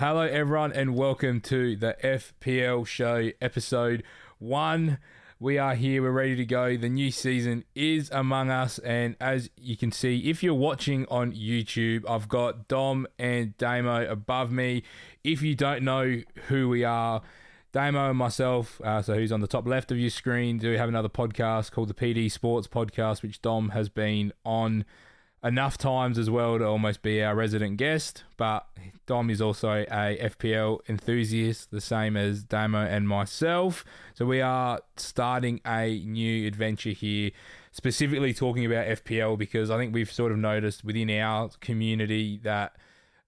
Hello, everyone, and welcome to the FPL show, episode one. We are here, we're ready to go. The new season is among us, and as you can see, if you're watching on YouTube, I've got Dom and Damo above me. If you don't know who we are, Damo and myself, uh, so who's on the top left of your screen, do we have another podcast called the PD Sports Podcast, which Dom has been on enough times as well to almost be our resident guest. But Dom is also a FPL enthusiast, the same as Damo and myself. So we are starting a new adventure here, specifically talking about FPL because I think we've sort of noticed within our community that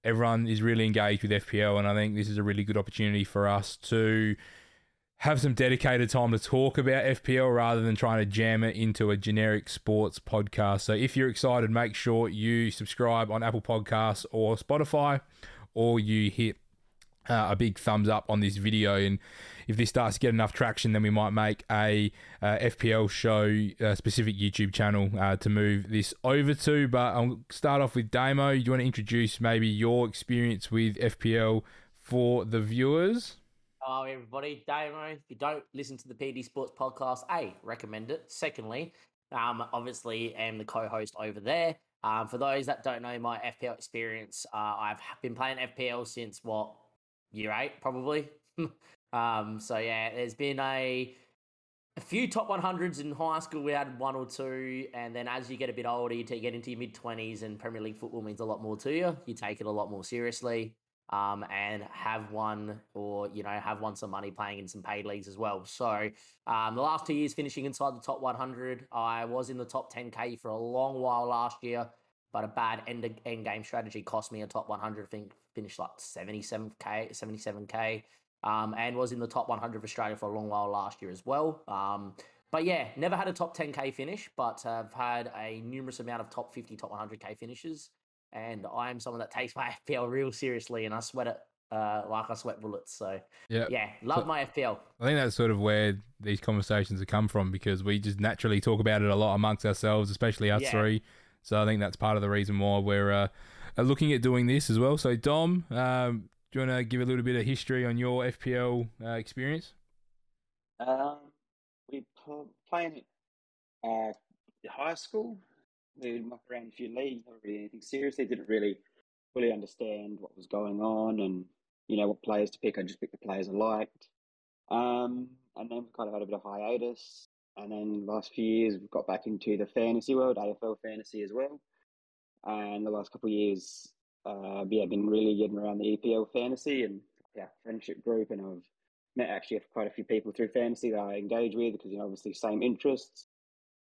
everyone is really engaged with FPL, and I think this is a really good opportunity for us to have some dedicated time to talk about FPL rather than trying to jam it into a generic sports podcast. So if you're excited, make sure you subscribe on Apple Podcasts or Spotify, or you hit uh, a big thumbs up on this video. And if this starts to get enough traction, then we might make a uh, FPL show uh, specific YouTube channel uh, to move this over to. But I'll start off with Damo. Do you want to introduce maybe your experience with FPL for the viewers? Hello, everybody. Damo, if you don't listen to the PD Sports podcast, A, recommend it. Secondly, um, obviously, am the co host over there. Um, for those that don't know my FPL experience, uh, I've been playing FPL since what, year eight, probably. um, so, yeah, there's been a a few top 100s in high school. We had one or two, and then as you get a bit older, you get into your mid 20s, and Premier League football means a lot more to you. You take it a lot more seriously um, and have won or you know have won some money playing in some paid leagues as well. So um, the last two years finishing inside the top 100, I was in the top 10k for a long while last year, but a bad end end game strategy cost me a top 100. I think finished like 77k, 77k, um, and was in the top 100 of Australia for a long while last year as well. Um, but yeah, never had a top 10k finish, but have had a numerous amount of top 50, top 100k finishes and I am someone that takes my FPL real seriously, and I sweat it uh, like I sweat bullets. So yeah, yeah, love so, my FPL. I think that's sort of where these conversations have come from because we just naturally talk about it a lot amongst ourselves, especially us yeah. three. So I think that's part of the reason why we're uh, looking at doing this as well. So Dom, um, do you want to give a little bit of history on your FPL uh, experience? Um, we playing uh, high school we would muck around a few leagues, not really anything serious. They didn't really fully understand what was going on and you know what players to pick. I just picked the players I liked. Um, and then we kind of had a bit of hiatus. And then the last few years, we've got back into the fantasy world, AFL fantasy as well. And the last couple of years, uh, yeah, been really getting around the EPL fantasy and yeah, friendship group. And I've met actually quite a few people through fantasy that I engage with because you know obviously same interests.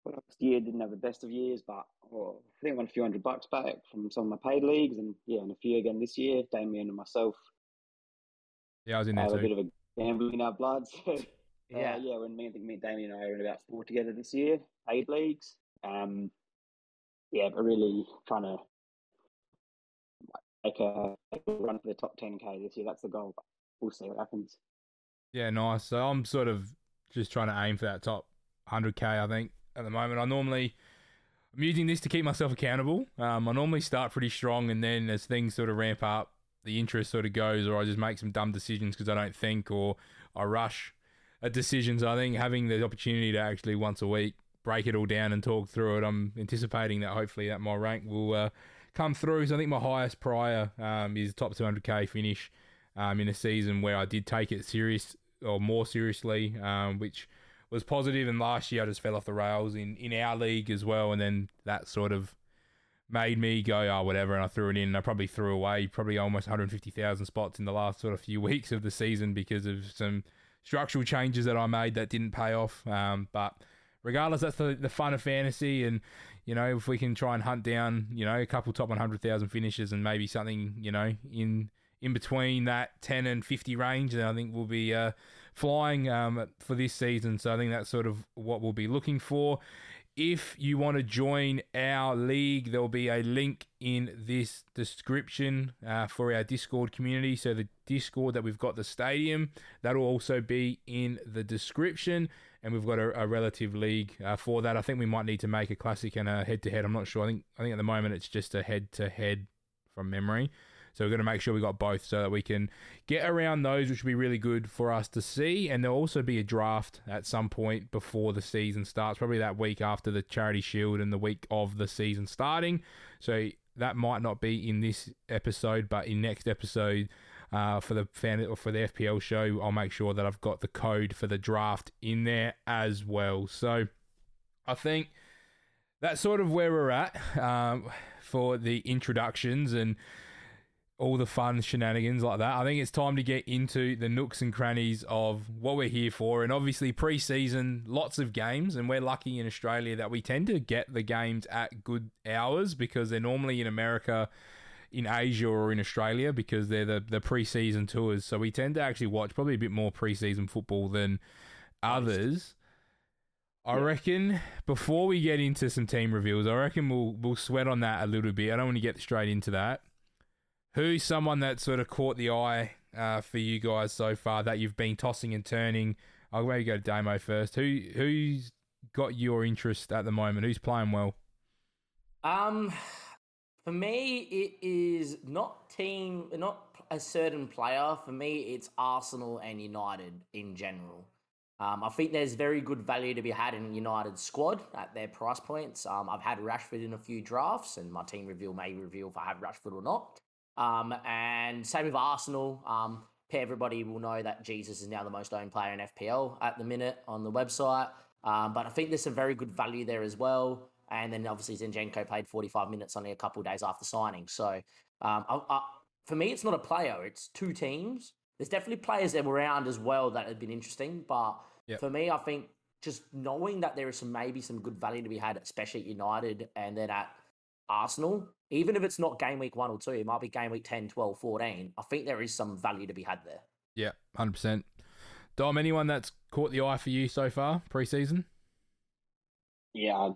Last year didn't have the best of years, but well, I think I won a few hundred bucks back from some of my paid leagues, and yeah, and a few again this year. Damien and myself. Yeah, I was in there have too. a bit of a gambling in our blood. So, yeah, uh, yeah. When me, I think me, Damien, and I are in about four together this year, paid leagues. Um, yeah, but really trying to make a, make a run for the top ten k this year. That's the goal. But we'll see what happens. Yeah, nice. So I'm sort of just trying to aim for that top 100k. I think at the moment. I normally I'm using this to keep myself accountable. Um, I normally start pretty strong, and then as things sort of ramp up, the interest sort of goes, or I just make some dumb decisions because I don't think, or I rush at decisions. I think having the opportunity to actually once a week break it all down and talk through it, I'm anticipating that hopefully that my rank will uh, come through. So I think my highest prior um, is top 200k finish um, in a season where I did take it serious or more seriously, um, which was positive, and last year I just fell off the rails in, in our league as well, and then that sort of made me go, oh, whatever, and I threw it in. And I probably threw away probably almost 150,000 spots in the last sort of few weeks of the season because of some structural changes that I made that didn't pay off. Um, but regardless, that's the, the fun of fantasy, and you know, if we can try and hunt down, you know, a couple top 100,000 finishes and maybe something, you know, in in between that 10 and 50 range, then I think we'll be uh, flying um, for this season. So I think that's sort of what we'll be looking for. If you want to join our league, there'll be a link in this description uh, for our Discord community. So the Discord that we've got the stadium, that'll also be in the description. And we've got a, a relative league uh, for that. I think we might need to make a classic and a head to head. I'm not sure. I think I think at the moment it's just a head to head from memory. So we're going to make sure we got both so that we can get around those, which will be really good for us to see. And there'll also be a draft at some point before the season starts, probably that week after the Charity Shield and the week of the season starting. So that might not be in this episode, but in next episode. Uh, for the fan or for the FPL show, I'll make sure that I've got the code for the draft in there as well. So I think that's sort of where we're at um, for the introductions and all the fun shenanigans like that. I think it's time to get into the nooks and crannies of what we're here for. And obviously, pre-season, lots of games, and we're lucky in Australia that we tend to get the games at good hours because they're normally in America, in Asia, or in Australia because they're the the pre-season tours. So we tend to actually watch probably a bit more pre-season football than others. I reckon before we get into some team reveals, I reckon we'll we'll sweat on that a little bit. I don't want to get straight into that. Who's someone that sort of caught the eye uh, for you guys so far that you've been tossing and turning? I'll maybe go to Damo first. Who who's got your interest at the moment? Who's playing well? Um, for me, it is not team, not a certain player. For me, it's Arsenal and United in general. Um, I think there's very good value to be had in United's squad at their price points. Um, I've had Rashford in a few drafts, and my team reveal may reveal if I have Rashford or not. Um, and same with Arsenal. Um, everybody will know that Jesus is now the most owned player in FPL at the minute on the website. Um, but I think there's some very good value there as well. And then obviously Zinchenko played 45 minutes only a couple of days after signing. So um, I, I, for me, it's not a player; it's two teams. There's definitely players around as well that have been interesting. But Yep. for me, I think just knowing that there is some maybe some good value to be had, especially at United and then at Arsenal, even if it's not game week one or two, it might be game week 10, 12, 14. I think there is some value to be had there. Yeah, hundred percent. Dom, anyone that's caught the eye for you so far pre-season? Yeah,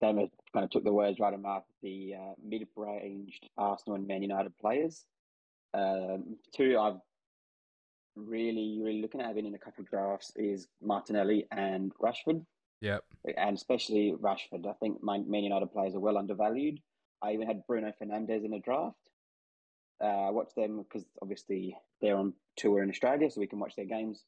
Damo kind of took the words right out of mouth. The uh, mid-ranged Arsenal and Man United players. Um, two I've really, really looking at having in a couple of drafts is Martinelli and Rashford, Yep. and especially Rashford. I think my Man United players are well undervalued. I even had Bruno Fernandes in a draft. Uh, I watched them because obviously they're on tour in Australia, so we can watch their games.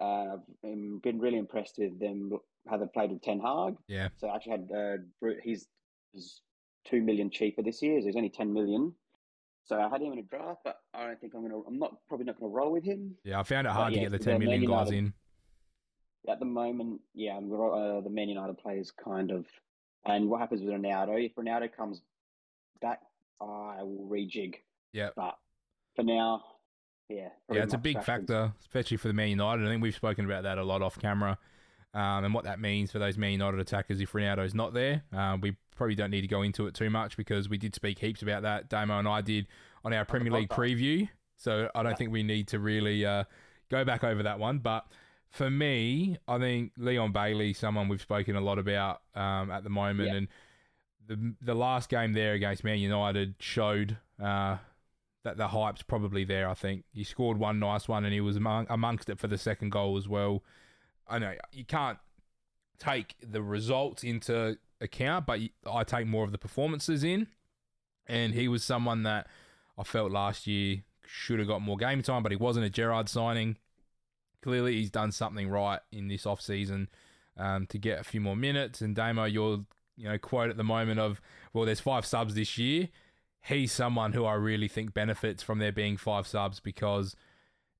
Uh, I've been really impressed with them how they played with Ten Hag. Yeah. So I actually had uh, he's, he's two million cheaper this year. So he's only ten million. So I had him in a draft, but I don't think I'm gonna. I'm not probably not gonna roll with him Yeah, I found it But hard yeah, to get the the ten million guys in. At the moment. Yeah, uh, the Man United players kind of. And what happens with Ronaldo? If Ronaldo comes back, I will rejig. Yeah. But for now, yeah. Yeah, it's a big factor, especially for the Man United. I think we've spoken about that a lot off camera, um, and what that means for those Man United attackers if Ronaldo's not there. Um, we probably don't need to go into it too much because we did speak heaps about that. Damo and I did on our Premier League preview, so I don't think we need to really uh, go back over that one. But for me, I think Leon Bailey, someone we've spoken a lot about um, at the moment, Yeah. and the the last game there against Man United showed. Uh, that the hype's probably there. I think he scored one nice one, and he was among, amongst it for the second goal as well. I know you can't take the results into account, but I take more of the performances in. And he was someone that I felt last year should have got more game time, but he wasn't a Gerrard signing. Clearly, he's done something right in this off season um, to get a few more minutes. And Damo, your you know quote at the moment of well, there's five subs this year he's someone who I really think benefits from there being five subs because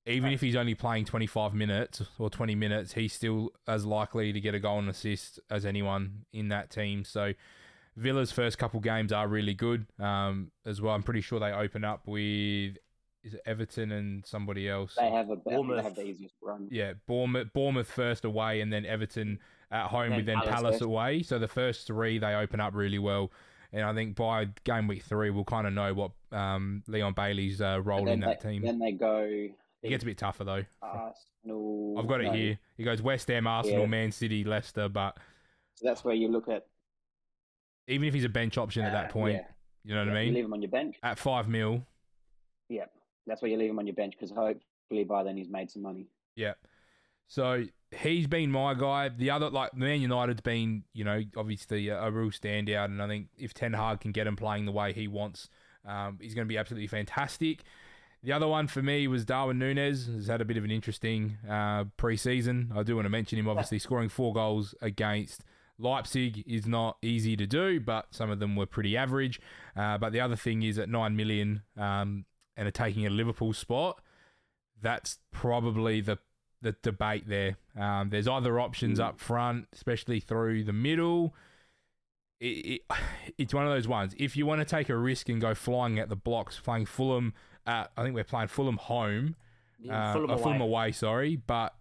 even if he's only playing 25 minutes or 20 minutes, he's still as likely to get a goal and assist as anyone in that team. So Villa's first couple games are really good um, as well. I'm pretty sure they open up with is it Everton and somebody else. They have a they have the easiest run. Yeah, Bournemouth, Bournemouth first away, and then Everton at home Then with then Palace Palace away. So the first three they open up really well, and I think by game week three we'll kind of know what um, Leon Bailey's uh, role in that they, team. Then they go. It gets a bit tougher though. Arsenal. I've got it no. here. He goes West Ham, Arsenal, Yeah. Man City, Leicester, but So that's where you look at. even if he's a bench option at uh, that point, yeah, you know what yeah, I You mean? leave him on your bench. At five mil, Yeah, that's why you leave him on your bench because hopefully by then he's made some money. Yeah. So he's been my guy. The other, like Man United's been, you know, obviously a, a real standout, and I think if Ten Hag can get him playing the way he wants Um, he's going to be absolutely fantastic. The other one for me was Darwin Nunez. Has had a bit of an interesting uh, preseason. I do want to mention him. Obviously, scoring four goals against Leipzig is not easy to do, but some of them were pretty average. Uh, but the other thing is at nine million um, and are taking a Liverpool spot. That's probably the the debate there. Um, there's other options Mm. up front, especially through the middle. It, it, it's one of those ones. If you want to take a risk and go flying at the blocks, playing Fulham I think we're playing Fulham home, Yeah, uh, Fulham uh, away. Fulham away, sorry, but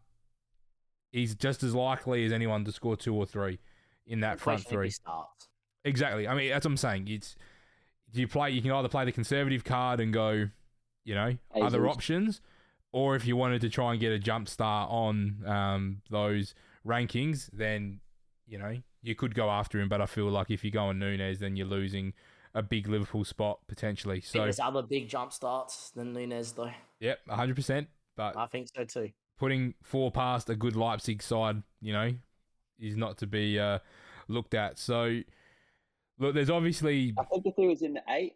he's just as likely as anyone to score two or three in that The front question if he three. Exactly. I mean, that's what I'm saying. It's you play. You can either play the conservative card and go, you know, other options, or if you wanted to try and get a jump start on um, those rankings, then you know you could go after him. But I feel like if you go on Nunez, then you're losing a big Liverpool spot potentially. So, there's other big jump starts than Nunez, though. yep, 100. percent But I think so too. putting four past a good Leipzig side, you know, is not to be uh, looked at. So, look, there's obviously I think if he was in the eight,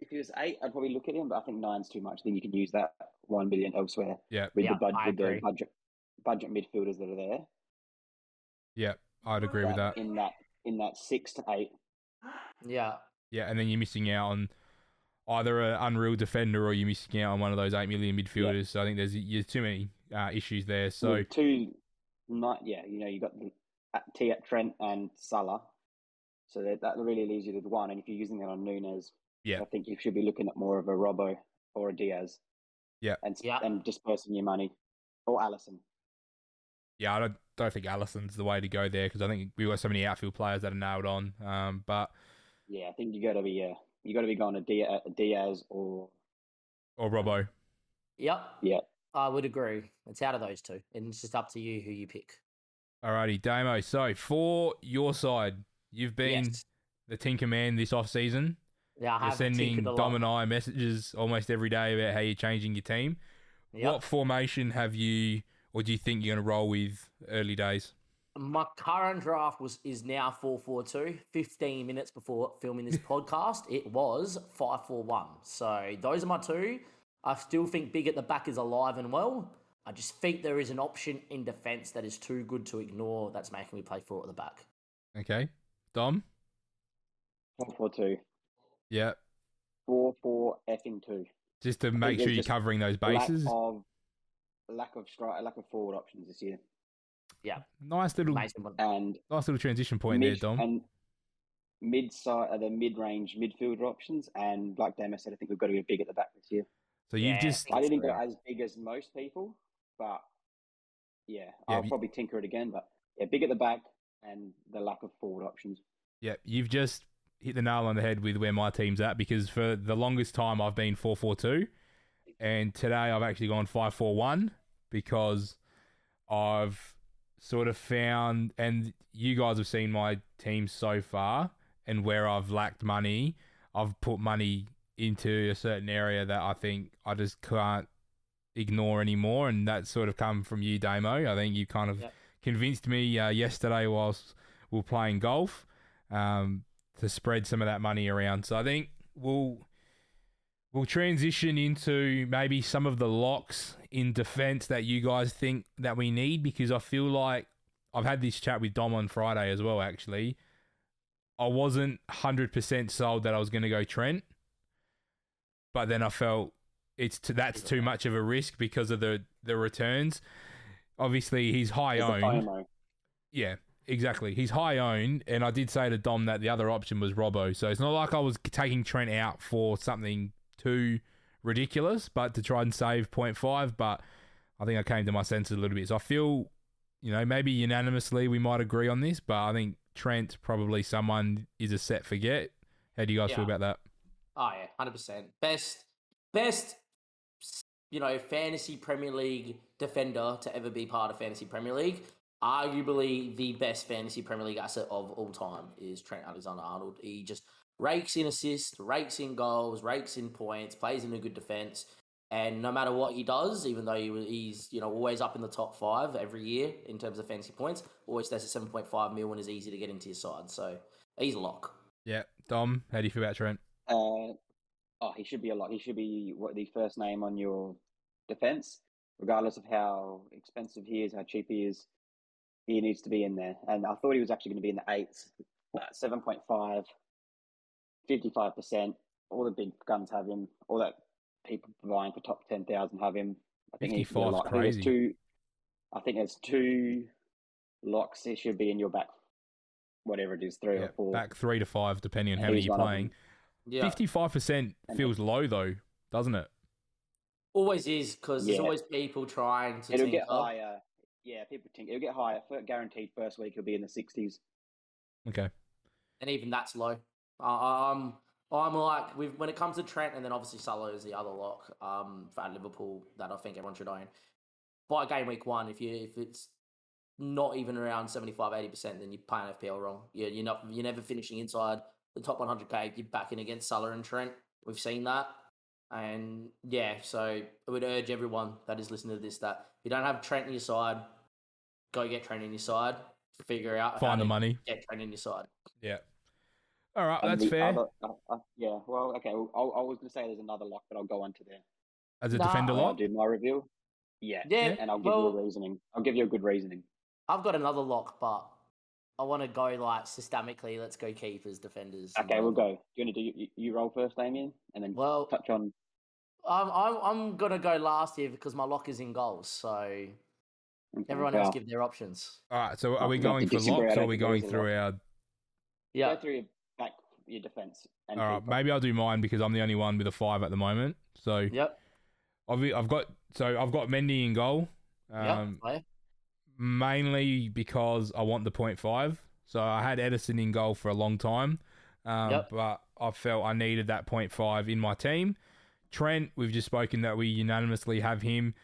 if he was eight, I'd probably look at him. But I think nine's too much. Then you can use that one million elsewhere yeah, with Yeah, the bud- I with the agree. budget budget midfielders that are there. yeah, I'd agree with that. In that in that six to eight, Yeah. Yeah, and then you're missing out on either an unreal defender or you're missing out on one of those eight million midfielders. So I think there's there's too many uh, issues there. So with two, not yeah, you know, you've got the uh, T at Trent and Salah, so that that really leaves you with one. And if you're using that on Nunez, Yeah. I think you should be looking at more of a Robbo or a Diaz. Yeah. and Yeah. and dispersing your money, or Alisson. yeah, I don't don't think Alisson's the way to go there because I think we've got so many outfield players that are nailed on. Um, but Yeah, I think you got to be yeah, you got to be going to Diaz, Diaz or or Robbo. Yep. Yeah. I would agree. It's out of those two, and it's just up to you who you pick. Alrighty, Damo. So for your side, you've been Yes. the Tinker Man this off season. Yeah, I You're have sending Dom along. and I messages almost every day about how you're changing your team. Yep. What formation have you, or do you think you're going to roll with early days? My current draft was is now 4-4-2. 15 minutes before filming this podcast, it was 5-4-1. So those are my two. I still think big at the back is alive and well. I just think there is an option in defense that is too good to ignore that's making me play four at the back. Okay, Dom. four four two, Yeah, four four effing two. just to make sure you're covering those bases. Lack bases. of lack of stri- lack of forward options this year, Yeah. Nice little, and nice little transition point mid, there, Dom. and mid side are uh, the mid range midfielder options. And like Damo said, I think we've got to be big at the back this year. So you've Yeah. just I didn't go as big as most people, but yeah, Yeah, I'll but- probably tinker it again. But yeah, big at the back and the lack of forward options. Yeah, you've just hit the nail on the head with where my team's at because for the longest time I've been 4 4 2, and today I've actually gone 5 4 1 because I've sort of found, and you guys have seen my team so far, and where I've lacked money, I've put money into a certain area that I think I just can't ignore anymore, and that's sort of come from you, Damo. I think you kind of Yep. convinced me uh, yesterday whilst we are playing golf um, to spread some of that money around. So I think we'll we'll transition into maybe some of the locks in defense that you guys think that we need because I feel like I've had this chat with Dom on Friday as well. Actually, I wasn't hundred percent sold that I was going to go Trent, but then I felt it's to, that's too much of a risk because of the the returns. Obviously, he's high owned. Yeah, exactly. He's high owned, and I did say to Dom that the other option was Robbo. So it's not like I was taking Trent out for something too ridiculous, but to try and save 0.5. But I think I came to my senses a little bit. So I feel, you know, maybe unanimously we might agree on this, but I think Trent probably someone is a set forget. How do you guys feel about that? Oh yeah, hundred percent. Best, best, you know, fantasy Premier League defender to ever be part of fantasy Premier League. Arguably the best fantasy Premier League asset of all time is Trent Alexander-Arnold. He just rakes in assists, rakes in goals, rakes in points, plays in a good defense, and no matter what he does, even though he, he's you know always up in the top five every year in terms of fantasy points, always stays at seven point five mil and is easy to get into your side. So he's a lock. Yeah, Dom, how do you feel about Trent? Uh, oh, he should be a lock. He should be what the first name on your defense, regardless of how expensive he is, how cheap he is. He needs to be in there. And I thought he was actually going to be in the eights, uh, 7.5, 55%. All the big guns have him. All that people buying for top 10,000 have him. I think he needs to a lot. I think there's crazy. two. I think there's two locks. He should be in your back, whatever it is, three Yeah, or four. back three to five, depending on And how many you're playing. Yeah, Fifty-five percent And- feels low though, doesn't it? always is because there's always people trying to. It'll tinker. get higher. Yeah, people think it'll get higher. For guaranteed first week, he'll be in the sixties. Okay. and even that's low. Uh, um, I'm like with when it comes to Trent, and then obviously Salah is the other lock um, for Liverpool that I think everyone should own. By game week one, if you if it's not even around 75 80 percent, then you're playing FPL wrong. You're, you're not you're never finishing inside the top 100k. You're backing against Salah and Trent. We've seen that, and yeah, so I would urge everyone that is listening to this that if you don't have Trent in your side, go get Trent in your side. Figure out how Find the to money. Get Trent in your side. Yeah. All right, And that's fair. other- uh, uh, yeah, well, okay. Well, I, I was going to say there's another lock, but I'll go on to there. As a Nah, defender I'll lock. do my review. Yeah, Yeah, and I'll give well- you a reasoning. I'll give you a good reasoning. I've got another lock, but I want to go like systemically. Let's go keepers, defenders. Okay, we'll go. Do you want to do you, you roll first, Damien, and then Well, touch on? I'm, I'm I'm gonna go last here because my lock is in goals. So okay, everyone well, else give their options. All right. So are we going for it's a great locks or are we going through our? Yeah, Go through your back your defense. And All right. Maybe I'll do mine because I'm the only one with a five at the moment. So yep, I've I've got so I've got Mendy in goal. yep. Um, player. mainly because I want the point five. So I had Ederson in goal for a long time, um, Yep. but I felt I needed that point five in my team. Trent, we've just spoken that we unanimously have him.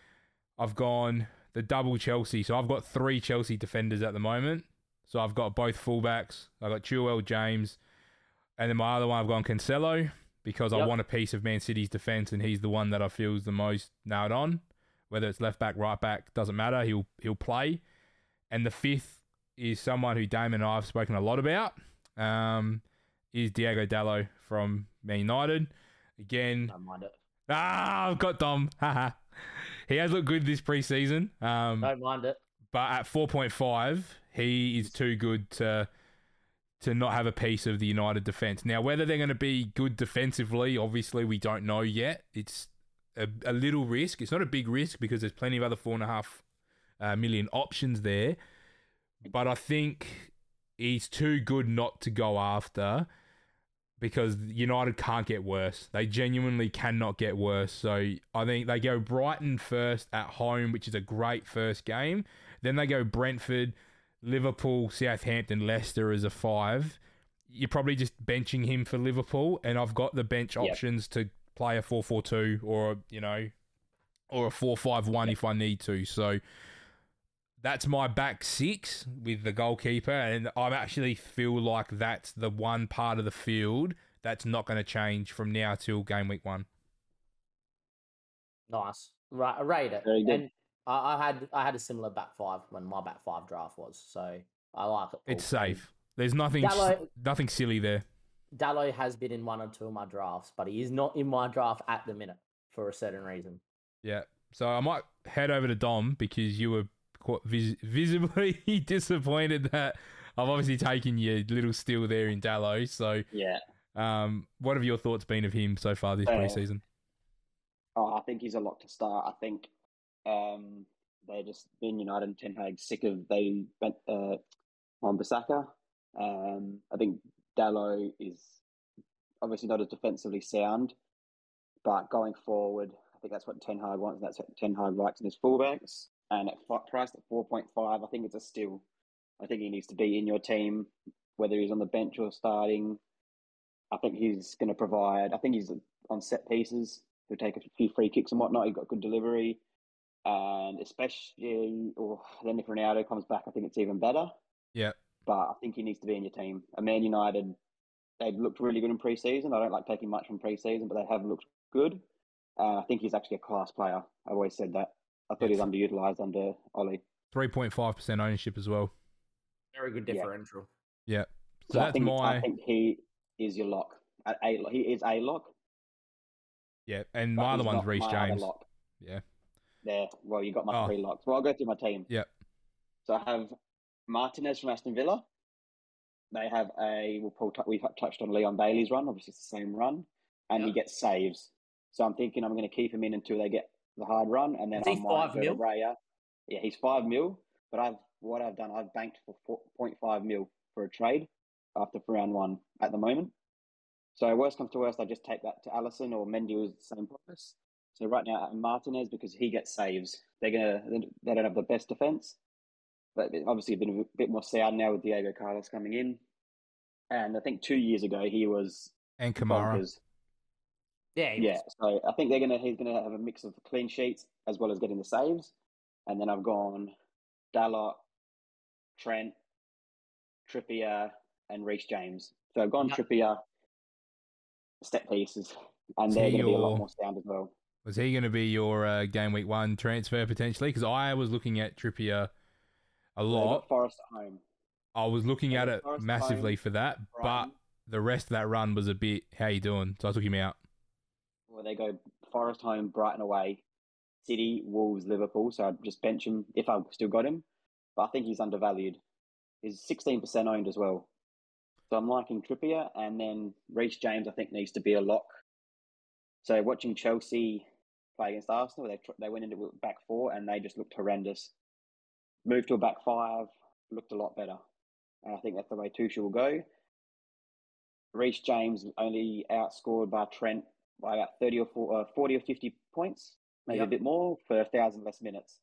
I've gone the double Chelsea, so I've got three Chelsea defenders at the moment. So I've got both fullbacks. I've got Chilwell, James, and then my other one I've gone Cancelo because I want a piece of Man City's defense, and he's the one that I feel is the most nailed on. Whether it's left back, right back, doesn't matter. He'll he'll play. And the fifth is someone who Damon and I have spoken a lot about. Um, is Diego Dalot from Man United. Again, Don't mind it. ah, I've got Dom. Haha. he has looked good this preseason. Um, Don't mind it. but at 4.5, he is too good to to not have a piece of the United defense. Now, whether they're going to be good defensively, obviously we don't know yet. It's a, a little risk. It's not a big risk because there's plenty of other four and a half uh, million options there. But I think he's too good not to go after because United can't get worse. They genuinely cannot get worse. So I think they go Brighton first at home, which is a great first game. Then they go Brentford, Liverpool, Southampton, Leicester as a five. You're probably just benching him for Liverpool, and I've got the bench Yep. options to play a four-four-two or you know, or a four-five-one if I need to. So that's my back six with the goalkeeper, and I actually feel like that's the one part of the field that's not going to change from now till game week one. Nice. Right, I rate it. And I, I had I had a similar back five when my back five draft was, so I like it. It's safe. There's nothing, s- Dalot- nothing silly there. Dalot has been in one or two of my drafts, but he is not in my draft at the minute for a certain reason. Yeah. So I might head over to Dom because you were quite vis- visibly disappointed that I've obviously taken your little steal there in Dalot. So, Yeah. um, what have your thoughts been of him so far this Uh, preseason? Oh, I think he's a lot to start. I think um, they just been United and Ten Hag sick of they went uh, on Bissaka. Um, I think Dalot is obviously not as defensively sound, but going forward, I think that's what Ten Hag wants. That's what Ten Hag likes in his fullbacks. And at fi- priced at four point five, I think it's a steal. I think he needs to be in your team, whether he's on the bench or starting. I think he's going to provide. I think he's on set pieces. He'll take a few free kicks and whatnot. He's got good delivery, and especially, or then if Ronaldo comes back, I think it's even better. Yeah. But I think he needs to be in your team. A Man United, they've looked really good in pre-season. I don't like taking much from pre-season, but they have looked good. Uh, I think he's actually a class player. I've always said that. I thought he was underutilized under Ole. 3.5% ownership as well. Very good differential. Yeah. So, So I that's think my. I think he is your lock. at a he is a lock. Yeah, and my other one's not Reece my other James. Lock. Yeah. There, well, you got my Oh. three locks. Well, I'll go through my team. Yep. So I have Martinez from Aston Villa. They have a well, Paul, we've touched on Leon Bailey's run. Obviously, it's the same run, and he gets saves. So I'm thinking I'm going to keep him in until they get the hard run, and then Is he I might five go mil? to Raya. Yeah, he's five mil. But I've what I've done, I've banked for 4.5 mil for a trade after round one at the moment. So worst comes to worst, I just take that to Alisson or Mendy was the same price. So right now uh, Martinez because he gets saves. They're gonna they don't have the best defense, but obviously been a bit more sound now with Diego Carlos coming in. And I think two years ago he was And Kamara. bonkers. Yeah, he Yeah, was. so I think they're gonna he's gonna have a mix of clean sheets as well as getting the saves. And then I've gone Dalot, Trent, Trippier, and Reece James. So I've gone Yep. Trippier, step pieces, and Is they're going to be a lot more sound as well. Was he going to be your uh, game week one transfer potentially? Because I was looking at Trippier a lot. got Forest at home. I was looking they've at it Forest massively home, for that, but the rest of that run was a bit, how you doing? So I took him out. They go Forest home, Brighton away, City, Wolves, Liverpool. So I'd just bench him if I've still got him. But I think he's undervalued. He's 16% owned as well. So I'm liking Trippier. And then Reece James, I think, needs to be a lock. So watching Chelsea play against Arsenal, they, they went into back four and they just looked horrendous. Moved to a back five, looked a lot better. And I think that's the way Tuchel will go. Reece James only outscored by Trent by about 30 or 40, uh, 40 or 50 points, maybe Yep. a bit more for a thousand less minutes.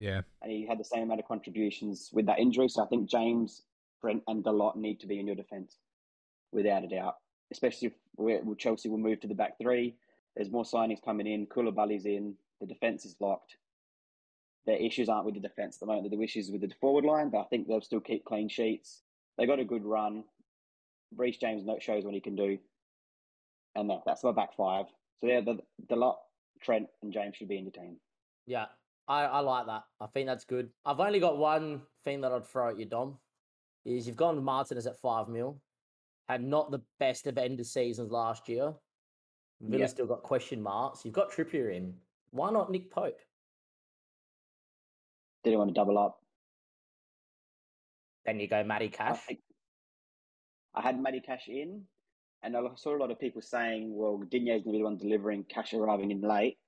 Yeah. And he had the same amount of contributions with that injury. So I think James, Trent, and Dalot need to be in your defence without a doubt. Especially if we're, Chelsea will move to the back three. There's more signings coming in. Koulibaly's in. The defence is locked. Their issues aren't with the defence at the moment. The issues with the forward line, but I think they'll still keep clean sheets. They got a good run. Reece James shows what he can do, and that, that's my back five. So yeah, the the lot Trent and James should be in your team. Yeah, I, I like that. I think that's good. I've only got one thing that I'd throw at you, Dom. Is you've gone Martinez at five mil, had not the best of end of seasons last year. Villa Yeah. still got question marks. You've got Trippier in. Why not Nick Pope? Didn't want to double up. Then you go Matty I Cash. think I had Matty Cash in, and I saw a lot of people saying, "Well, Digne's going to be the one delivering, Cash arriving in late,"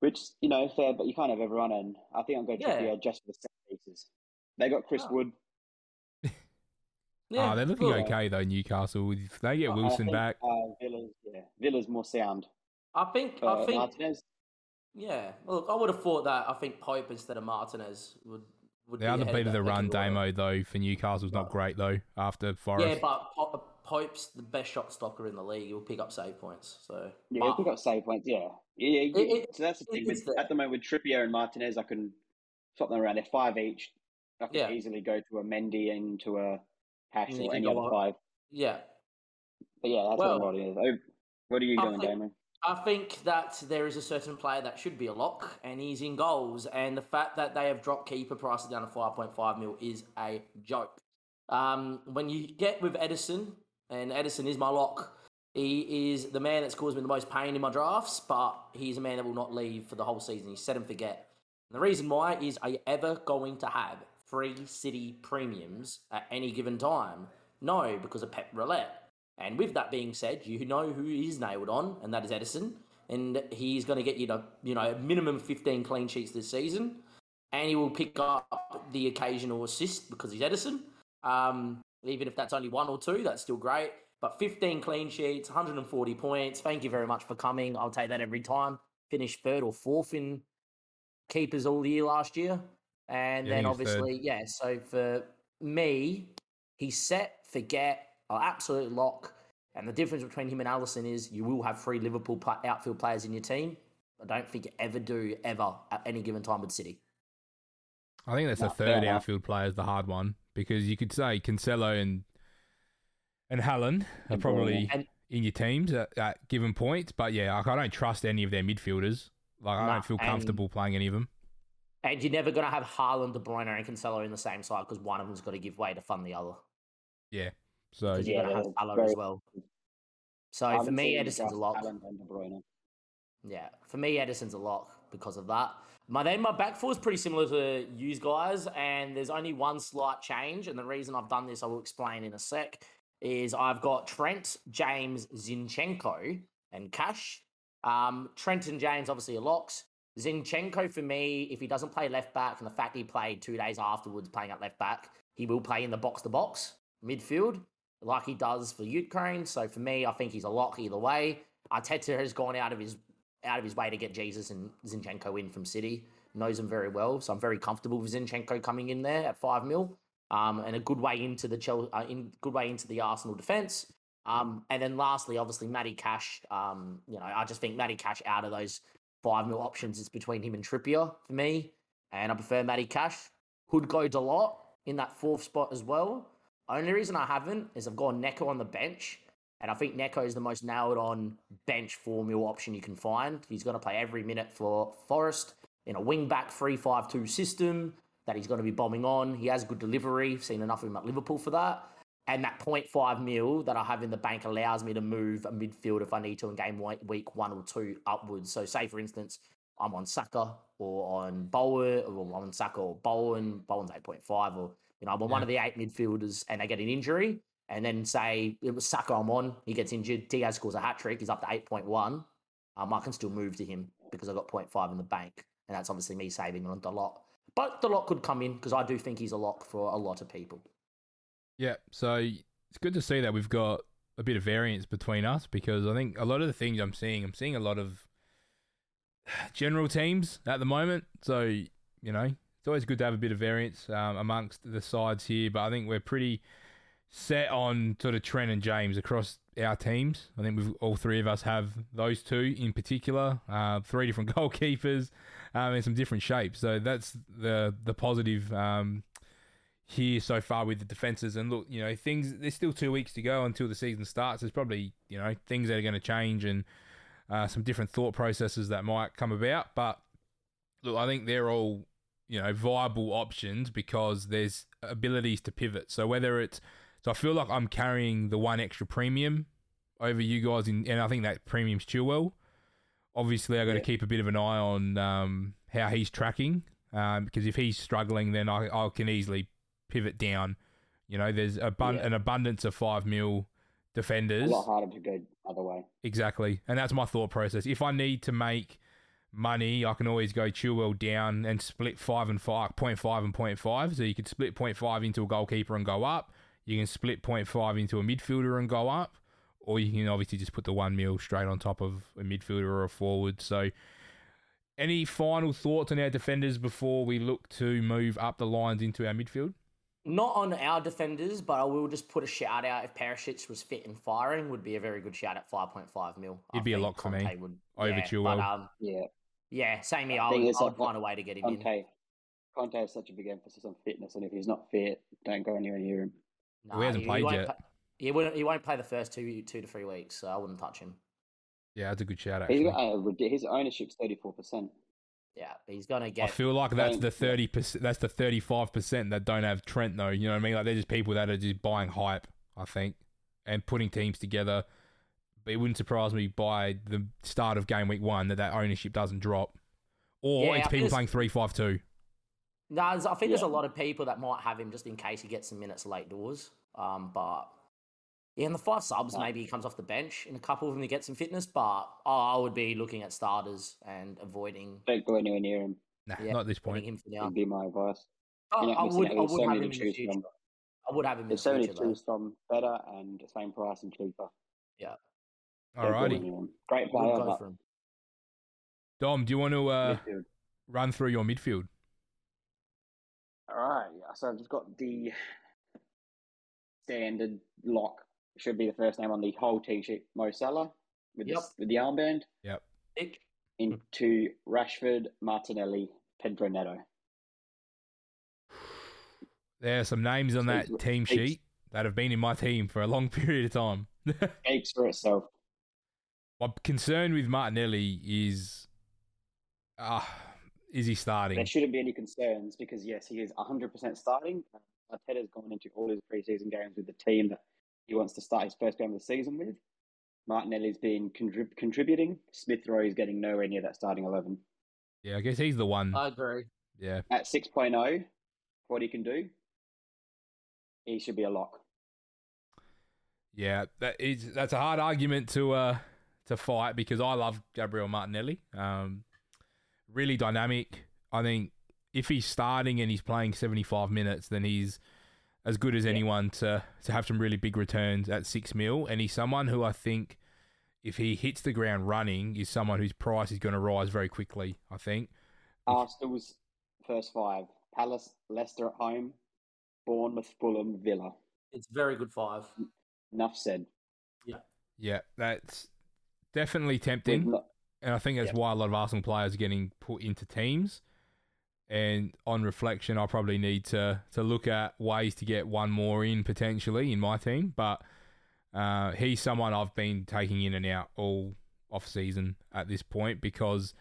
which you know fair, but you can't have everyone. And I think I'm going to Yeah. Trippier just for the set pieces. They got Chris Oh. Wood. Yeah, oh, they're looking cool. okay though, Newcastle. If they get I- I Wilson think, back, Uh, Villa's, yeah, Villa's more sound. I think. For I think. Martinez, Yeah. Look, I would have thought that. I think Pope instead of Martinez would. would the be other ahead beat of the run, pecking order. Damo, though, for Newcastle Newcastle's not great though, after Forest. Yeah, but Po- Pope's the best shot stopper in the league. He'll pick up save points. So yeah, but- if we got save points, yeah, yeah. yeah, It- it- so that's the thing. With, the- at the moment with Trippier and Martinez, I can swap them around. They're five each. I can Yeah. easily go to a Mendy and to a Cash And you or any other five. yeah, But yeah, that's Well, what it is. Oh, What are you I doing, think- Damon? I think that there is a certain player that should be a lock, and he's in goals. And the fact that they have dropped keeper prices down to five point five mil is a joke. Um, when you get with Ederson, and Ederson is my lock. He is the man that's caused me the most pain in my drafts, but he's a man that will not leave for the whole season. He's set and forget. And the reason why is are you ever going to have free city premiums at any given time? No, because of Pep Roulette. And with that being said, you know who is nailed on, and that is Ederson. And he's going to get you to, you know, a minimum 15 clean sheets this season. And he will pick up the occasional assist because he's Ederson. Um, even if that's only one or two, that's still great. But 15 clean sheets, 140 points. Thank you very much for coming. I'll take that every time. Finished third or fourth in keepers all year last year. And Yeah, then he was third. obviously, yeah, so for me, he's set, forget, I'll absolute lock. And the difference between him and Alisson is you will have three Liverpool outfield players in your team. I don't think you ever do, ever, at any given time with City. I think that's No, the third outfield player is the hard one because you could say Cancelo and and Haaland are And probably And- in your teams at, at given points, but yeah, like, I don't trust any of their midfielders. Like I Nah, don't feel and- comfortable playing any of them. And you're never going to have Haaland, De Bruyne, and Cancelo in the same side because one of them's got to give way to fund the other. Yeah, so Yeah, you're going to have that's Salah very- as well. So I for me, Ederson's a Josh lock. And De Yeah, for me, Ederson's a lock because of that. My then my back four is pretty similar to you guys, and there's only one slight change. And the reason I've done this, I will explain in a sec. Is I've got Trent, James, Zinchenko, and Cash. Um, Trent and James obviously are locks. Zinchenko for me, if he doesn't play left back, and the fact he played two days afterwards playing at left back, he will play in the box to box midfield like he does for Ukraine. So for me, I think he's a lock either way. Arteta has gone out of his out of his way to get Jesus and Zinchenko in from City. Knows him very well, so I'm very comfortable with Zinchenko coming in there at five mil, um, and a good way into the uh, in good way into the Arsenal defense. Um, and then lastly, obviously, Matty Cash. Um, you know, I just think Matty Cash out of those five mil options is between him and Trippier for me, and I prefer Matty Cash. Could go Dalot in that fourth spot as well. Only reason I haven't is I've got Neko on the bench, and I think Neco is the most nailed on bench formula option you can find. He's going to play every minute for Forest in a wing back 3 5 2 system that he's going to be bombing on. He has good delivery, seen enough of him at Liverpool for that. And that 0.5 mil that I have in the bank allows me to move a midfield if I need to in game week- one or two upwards. So, say for instance, I'm on Saka or on Bowen, or I'm on Saka or Bowen. Bowen's 8.5, or you know, I'm on one of the eight midfielders and they get an injury. And then say it was Saka I'm on, he gets injured, Diaz scores a hat trick, he's up to 8.1. Um, I can still move to him because I've got 0.5 in the bank. And that's obviously me saving on Dalot. But Dalot could come in because I do think he's a lock for a lot of people. Yeah, so it's good to see that we've got a bit of variance between us because I think a lot of the things I'm seeing, I'm seeing a lot of general teams at the moment. So, you know, it's always good to have a bit of variance um, amongst the sides here, but I think we're pretty set on sort of Trent and James across our teams. I think we've all three of us have those two in particular, uh, three different goalkeepers um, in some different shapes. So that's the the positive um, here so far with the defenses. And look, you know, things there's still two weeks to go until the season starts. There's probably you know things that are going to change and uh, some different thought processes that might come about. But look, I think they're all you know viable options because there's abilities to pivot. So whether it's so I feel like I'm carrying the one extra premium over you guys, in, and I think that premium's Chilwell. Obviously, I got to Yeah. keep a bit of an eye on um, how he's tracking um, because if he's struggling, then I, I can easily pivot down. You know, there's abun- Yeah. an abundance of five mil defenders. A lot harder to go other way. Exactly. And that's my thought process. If I need to make money, I can always go Chilwell down and split 5 and 5, 0.5 and 0.5. So you could split 0.5 into a goalkeeper and go up. You can split 0.5 into a midfielder and go up. Or you can obviously just put the 1 mil straight on top of a midfielder or a forward. So any final thoughts on our defenders before we look to move up the lines into our midfield? Not on our defenders, but I will just put a shout out if Perisic was fit and firing, would be a very good shout at 5.5 mil. I He'd be a think lock for me, Would, over yeah, Chilwell. But, um, Yeah, yeah, same here. I I would, it's I like find a way to get him in. Conte. Conte has such a big emphasis on fitness, and if he's not fit, don't go anywhere near him. Well, he hasn't played won't yet. Play, he won't. He won't play the first two two to three weeks, so I wouldn't touch him. Yeah, that's a good shout, He's actually. got, uh, his ownership's thirty four percent. Yeah, he's gonna get. I feel like that's the thirty percent. That's the thirty-five percent that don't have Trent, though. You know what I mean? Like they're just people that are just buying hype. I think, and putting teams together. But it wouldn't surprise me by the start of game week one that that ownership doesn't drop, or Yeah, it's people it's- playing three-five-two. No, there's- I think there's a lot of people that might have him just in case he gets some minutes late doors. Um, but yeah, and the five subs, maybe he comes off the bench in a couple of them to get some fitness. But oh, I would be looking at starters and avoiding Don't go anywhere near him. Nah, Yeah, not at this point. him for now. Would be my advice. I, I would, out. I There's would so have many him to in the choose future. from. I would have him in the There's so many future. to though. choose from. Better and the same price and cheaper. Don't go Alrighty. Great I would player, go but. Dom, do you want to uh, run through your midfield? All right. So I've just got the standard lock. Should be the first name on the whole T-sheet. Mo Salah with Yep. the, with the armband Nick, into Rashford, Martinelli, Pedro Neto. There are some names on that team sheet that have been in my team for a long period of time. Speaks for itself. My concern with Martinelli is, uh, is he starting? There shouldn't be any concerns because yes, he is 100% starting. Arteta's gone into all his preseason games with the team that he wants to start his first game of the season with. Martinelli's been contrib- contributing. Smith Rowe is getting nowhere near that starting 11. Yeah, I guess he's the one. I agree. yeah. At 6.0, what he can do, he should be a lock. Yeah, that is that's a hard argument to uh to fight because I love Gabriel Martinelli. Um, really dynamic. I think if he's starting and he's playing seventy five minutes, then he's as good as Yeah. anyone to to have some really big returns at six mil. And he's someone who I think if he hits the ground running is someone whose price is going to rise very quickly. I think. Arsenal's first five Palace, Leicester at home, Bournemouth, Fulham, Villa. It's very good five. Enough said. Yeah, that's definitely We've tempting. not- And I think that's Yep. why a lot of Arsenal players are getting put into teams. And on reflection, I probably need to to look at ways to get one more in potentially in my team. But uh, he's someone I've been taking in and out all off season at this point because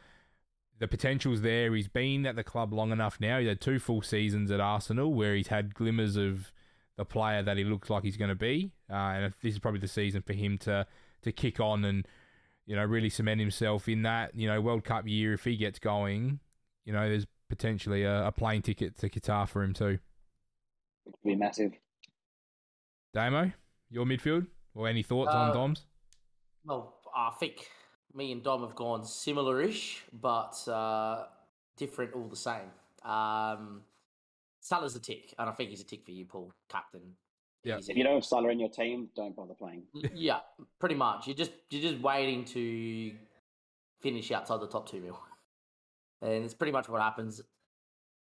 the potential's there. He's been at the club long enough now. He had two full seasons at Arsenal where he's had glimmers of the player that he looks like he's going to be. Uh, and this is probably the season for him to to kick on and you know, really cement himself in that, you know, World Cup year. If he gets going, you know, there's potentially a, a plane ticket to Qatar for him too. Which would be massive. Damo, your midfield or any thoughts on Uh, Dom's? Well, I think me and Dom have gone similar-ish, but uh, different all the same. Um, Salah's a tick, and I think he's a tick for you, Paul, captain. Yeah. If you don't have Salah in your team, don't bother playing. Yeah, pretty much. You're just you're just waiting to finish outside the top two mil, and it's pretty much what happens.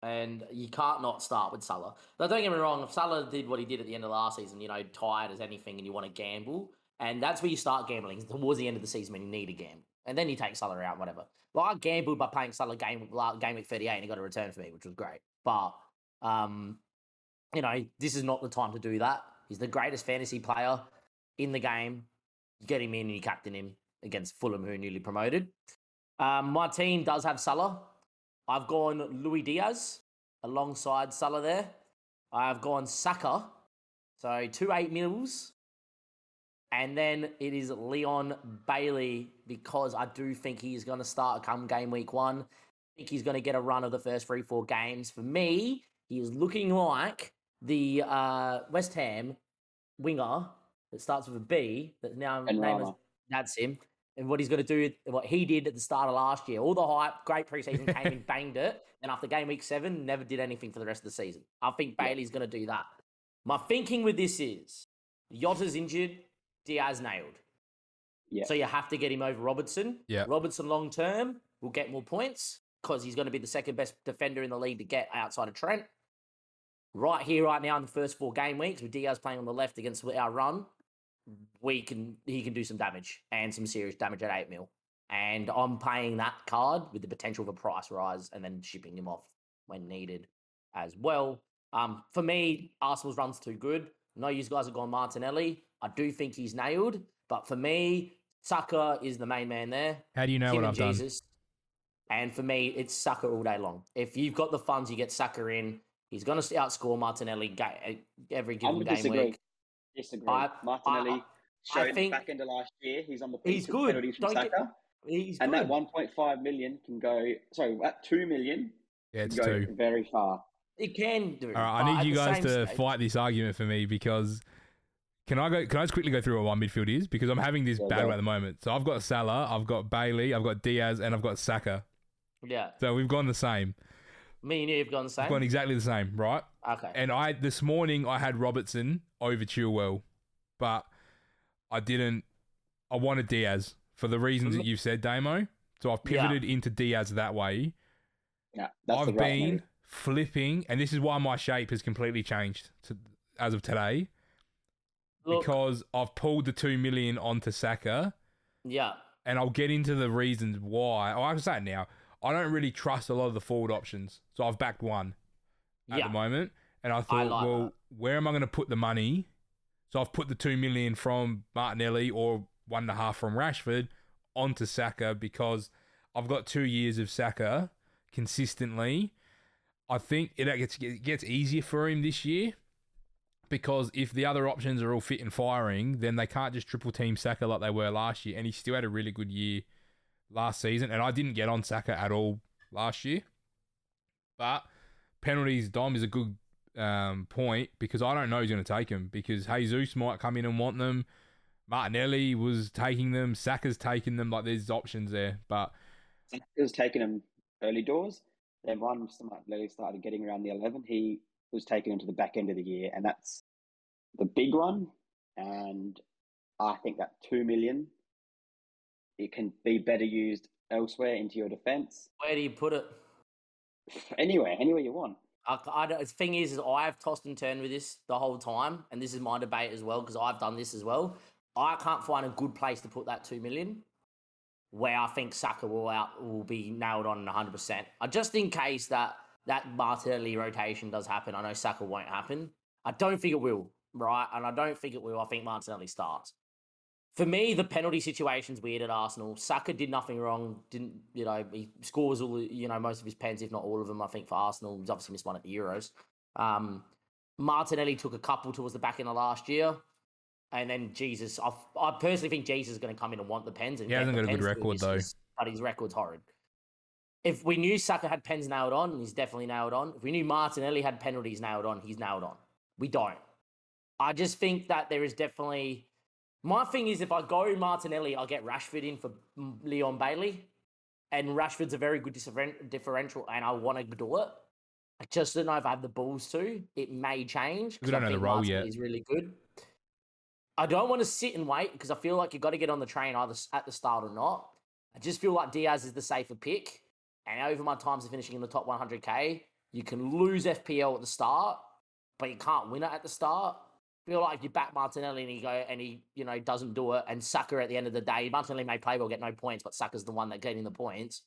And you can't not start with Salah. Now, don't get me wrong. If Salah did what he did at the end of last season, you know, tired as anything, and you want to gamble, and that's where you start gambling towards the end of the season when you need a gamble, and then you take Salah out, whatever. Well, I gambled by playing Salah game la- game week 38, and he got a return for me, which was great. But um, you know, this is not the time to do that. He's the greatest fantasy player in the game. You get him in and you captain him against Fulham, who are newly promoted. Um, my team does have Salah. I've gone Luis Diaz alongside Salah there. I've gone Saka. So two eight mils. And then it is Leon Bailey because I do think he is going to start come game week one. I think he's going to get a run of the first three, four games. For me, he is looking like the uh, West Ham winger that starts with a B that's now And named as Rama. that's him. And what he's going to do, what he did at the start of last year, all the hype, great preseason, came and banged it, and after game week seven, never did anything for the rest of the season. I think Yeah. Bailey's going to do that. My thinking with this is Jota's injured, Diaz nailed. Yeah. So you have to get him over Robertson. Yeah. Robertson long term will get more points because he's going to be the second best defender in the league to get outside of Trent. Right here, right now, in the first four game weeks, with Diaz playing on the left against our run, we can he can do some damage and some serious damage at eight mil. And I'm paying that card with the potential of a price rise and then shipping him off when needed as well. Um, for me, Arsenal's run's too good. I know you guys have gone Martinelli. I do think he's nailed, but for me, Saka is the main man there. How do you know him what I've done? Jesus. And for me, it's Saka all day long. If you've got the funds, you get Saka in. He's going to outscore Martinelli ga- eh, every I given would game disagree. week. Disagree. I- Martinelli I showed think- back end of last year. He's on the He's piece of good. penalties from Don't get- Saka. He's and good. that 1.5 million can go. Sorry, at 2 million Yeah, it's can go two. very far. It can do. All right, I need you guys to stage- fight this argument for me because can I go? Can I just quickly go through what my midfield is because I'm having this Yeah, battle go. at the moment. So I've got Salah, I've got Bailey, I've got Diaz, and I've got Saka. Yeah, So we've gone the same. Me and you have gone the same. gone exactly the same, right? okay. And I this morning I had Robertson over Chilwell, but I didn't. I wanted Diaz for the reasons that you've said, Damo. So I've Yeah. pivoted into Diaz that way. Yeah, that's the I've right been move. flipping, and this is why my shape has completely changed to, as of today Look, because I've pulled the two million onto Saka, yeah, and I'll get into the reasons why. Oh, I can say it now. I don't really trust a lot of the forward options, so I've backed one at yeah. the moment, and I thought, like well, that. where am I going to put the money? So I've put the two million from Martinelli or one and a half from Rashford onto Saka because I've got two years of Saka consistently. I think it gets it gets easier for him this year. because if the other options are all fit and firing, then they can't just triple team Saka like they were last year. And he still had a really good year last season. And I didn't get on Saka at all last year. But penalties, Dom is a good um, point because I don't know who's going to take them because Jesus might come in and want them. Martinelli was taking them. Saka's taking them. Like there's options there. But Saka's taking them early doors. Then once Martinelli started getting around the 11, he was taken into the back end of the year, and that's the big one. And I think that two million it can be better used elsewhere into your defense. Where do you put it? Anywhere, anywhere you want. I, I, the thing is, is I've tossed and turned with this the whole time, and this is my debate as well because I've done this as well. I can't find a good place to put that two million where I think Saka will out will be nailed on 100. percent I Just in case that that Martinelli rotation does happen, I know Saka won't happen. I don't think it will, right? And I don't think it will. I think Martinelli starts. For me, the penalty situation's weird at Arsenal. Saka did nothing wrong. Didn't you know? He scores all you know most of his pens, if not all of them. I think for Arsenal, he's obviously missed one at the Euros. Um, Martinelli took a couple towards the back end of last year. And then Jesus, I, I personally think Jesus is going to come in and want the pens. And he hasn't got a good record though. But his record's horrid. If we knew Saka had pens nailed on, he's definitely nailed on. If we knew Martinelli had penalties nailed on, he's nailed on. We don't. I just think that there is definitely. My thing is, if I go Martinelli, I'll get Rashford in for Leon Bailey, and Rashford's a very good differential, and I want to do it. I just don't know if I have the balls to. It may change. We don't know the role yet. He's really good. I don't want to sit and wait because I feel like you've got to get on the train either at the start or not. I just feel like Diaz is the safer pick. And over my times of finishing in the top 100k, you can lose FPL at the start, but you can't win it at the start. Feel like if you back Martinelli and he go and he, you know, doesn't do it, and Saka at the end of the day, Martinelli may play well, get no points, but Saka's the one that getting the points.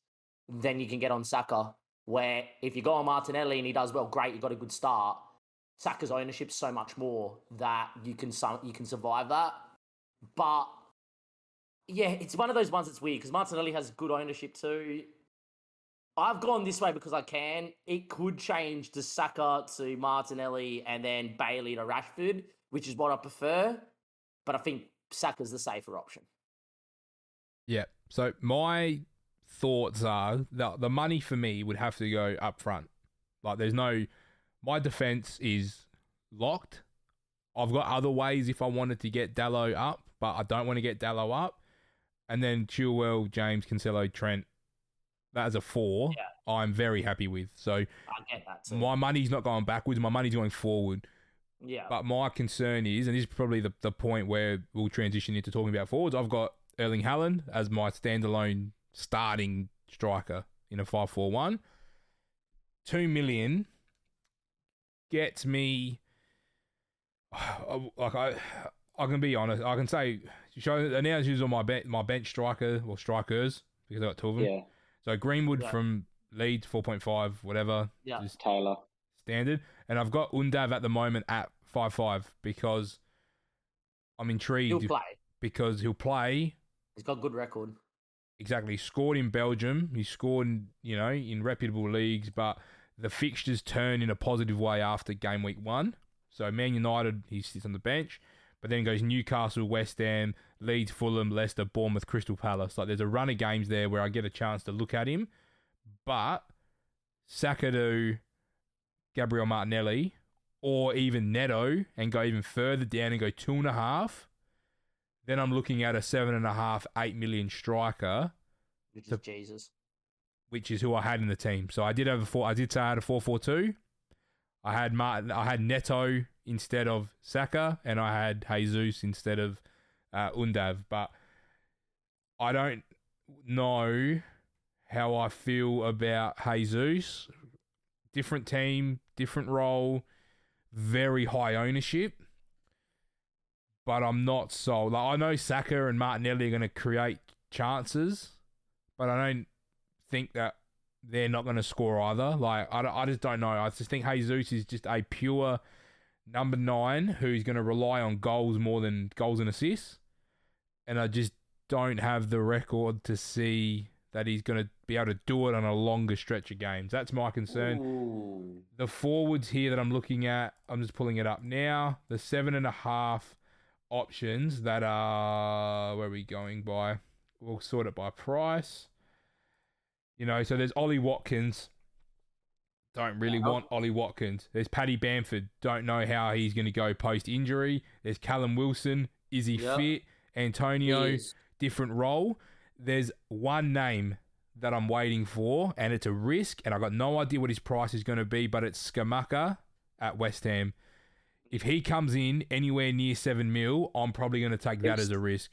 Then you can get on Saka. Where if you go on Martinelli and he does well, great, you got a good start. Saka's ownership so much more that you can you can survive that. But yeah, it's one of those ones that's weird because Martinelli has good ownership too. I've gone this way because I can. It could change to Saka to Martinelli and then Bailey to Rashford, which is what I prefer. But I think Saka's the safer option. Yeah. So my thoughts are that the money for me would have to go up front. Like there's no my defense is locked. I've got other ways if I wanted to get Dallo up, but I don't want to get Dallo up. And then Chilwell, James, Cancelo, Trent. That is a four. Yeah. I'm very happy with. So I get that. Too. My money's not going backwards. My money's going forward. Yeah. But my concern is, and this is probably the, the point where we'll transition into talking about forwards. I've got Erling Haaland as my standalone starting striker in a 5 4 1. Two million gets me. Like I, I can be honest. I can say show announce who's on my bench, my bench striker or strikers because I got two of them. Yeah. So Greenwood yeah. from Leeds, four point five, whatever. Yeah. Just Taylor. Standard, and I've got Undav at the moment at five five because I'm intrigued. He'll play because he'll play. He's got good record. Exactly. He scored in Belgium. He scored, you know, in reputable leagues, but the fixtures turn in a positive way after game week one. So Man United, he sits on the bench, but then goes Newcastle, West Ham, Leeds, Fulham, Leicester, Bournemouth, Crystal Palace. Like there's a run of games there where I get a chance to look at him. But Saka to Gabriel Martinelli, or even Neto, and go even further down and go two and a half. Then I'm looking at a seven and a half, eight million striker. Which is to, Jesus which is who I had in the team. So I did have a four. I did say I had a four four two. I had Martin. I had Neto instead of Saka, and I had Jesus instead of uh, Undav. But I don't know how I feel about Jesus. Different team, different role, very high ownership. But I'm not sold. Like I know Saka and Martinelli are going to create chances, but I don't think that they're not going to score either. Like I, I just don't know. I just think Jesus is just a pure number nine who's going to rely on goals more than goals and assists, and I just don't have the record to see that he's going to be able to do it on a longer stretch of games. That's my concern. Ooh. The forwards here that I'm looking at, I'm just pulling it up now. The seven and a half options that are where are we going by? We'll sort it by price. You know, so there's Ollie Watkins. Don't really want Ollie Watkins. There's Paddy Bamford. Don't know how he's going to go post injury. There's Callum Wilson. Is he Yep. fit? Antonio Yes. different role. There's one name that I'm waiting for, and it's a risk, and I've got no idea what his price is going to be, but it's Scamacca at West Ham. If he comes in anywhere near seven mil, I'm probably going to take that as a risk.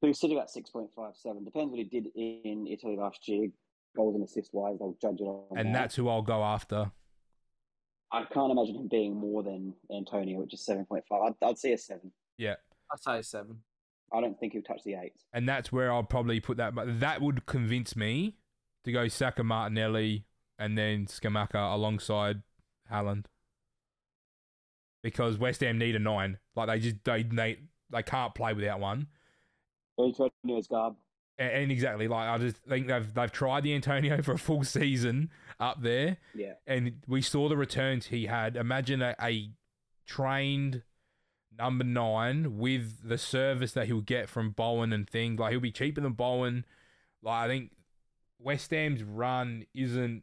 Who's sitting at 6.57. Depends what he did in Italy last year. Goals and assists wise, they'll judge it on And that. that's who I'll go after. I can't imagine him being more than Antonio, which is 7.5. I'd, I'd say a 7. Yeah. I'd say a seven. I don't think he'll touch the 8. And that's where I'll probably put that. But that would convince me to go Saka Martinelli and then Scamacca alongside Haaland. Because West Ham need a nine. Like they just they they, they can't play without one. Antonio's garb. And, and exactly, like I just think they've they've tried the Antonio for a full season up there, Yeah. and we saw the returns he had. Imagine a, a trained number nine with the service that he'll get from Bowen and things. Like he'll be cheaper than Bowen. Like I think West Ham's run isn't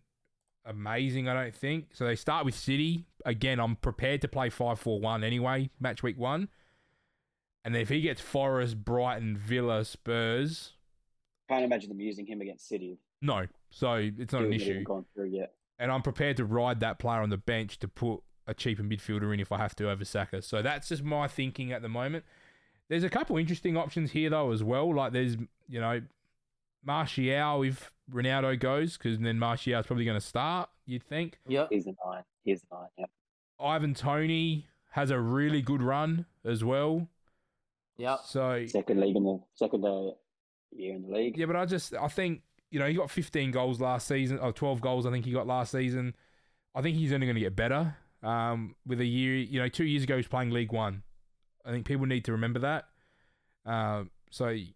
amazing. I don't think so. They start with City again. I'm prepared to play five four one anyway. Match week one. And if he gets Forest, Brighton, Villa, Spurs, Can't imagine them using him against City. no. So it's not an Given that he issue. gone through yet. and I'm prepared to ride that player on the bench to put a cheaper midfielder in if I have to over Saka. So that's just my thinking at the moment. There's a couple interesting options here though as well. Like there's you know Martial if Ronaldo goes because then Martial's probably going to start. You'd think Yep. He's the 9. He's the 9. Yep. Ivan Toney has a really good run as well. Yep. So Second league in the second uh, year in the league. Yeah, but I just I think you know he got 15 goals last season, or 12 goals I think he got last season. I think he's only going to get better. Um, with a year, you know, two years ago he was playing League One. I think people need to remember that. Um, so you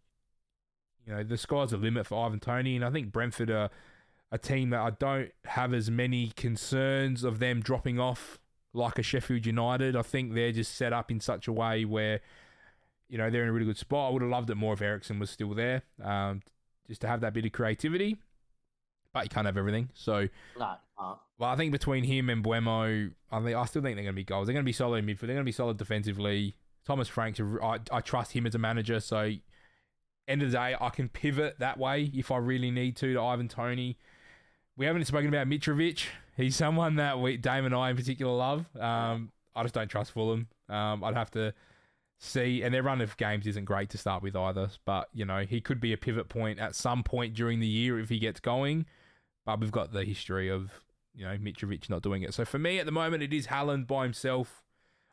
know the sky's the limit for Ivan Toney, and I think Brentford are a team that I don't have as many concerns of them dropping off like a Sheffield United. I think they're just set up in such a way where you know, they're in a really good spot. I would have loved it more if Eriksen was still there, um, just to have that bit of creativity. But you can't have everything. So, No, well, I think between him and Mbeumo, I think I still think they're going to be goals. They're going to be solid midfield. They're going to be solid defensively. Thomas Frank's, I trust him as a manager. So, end of the day, I can pivot that way if I really need to to Ivan Toney. We haven't spoken about Mitrovic. He's someone that we, Dame and I in particular love. Um, I just don't trust Fulham. Um, I'd have to see, and their run of games isn't great to start with either. But you know, he could be a pivot point at some point during the year if he gets going. But we've got the history of you know Mitrovic not doing it. So for me at the moment, it is Haaland by himself.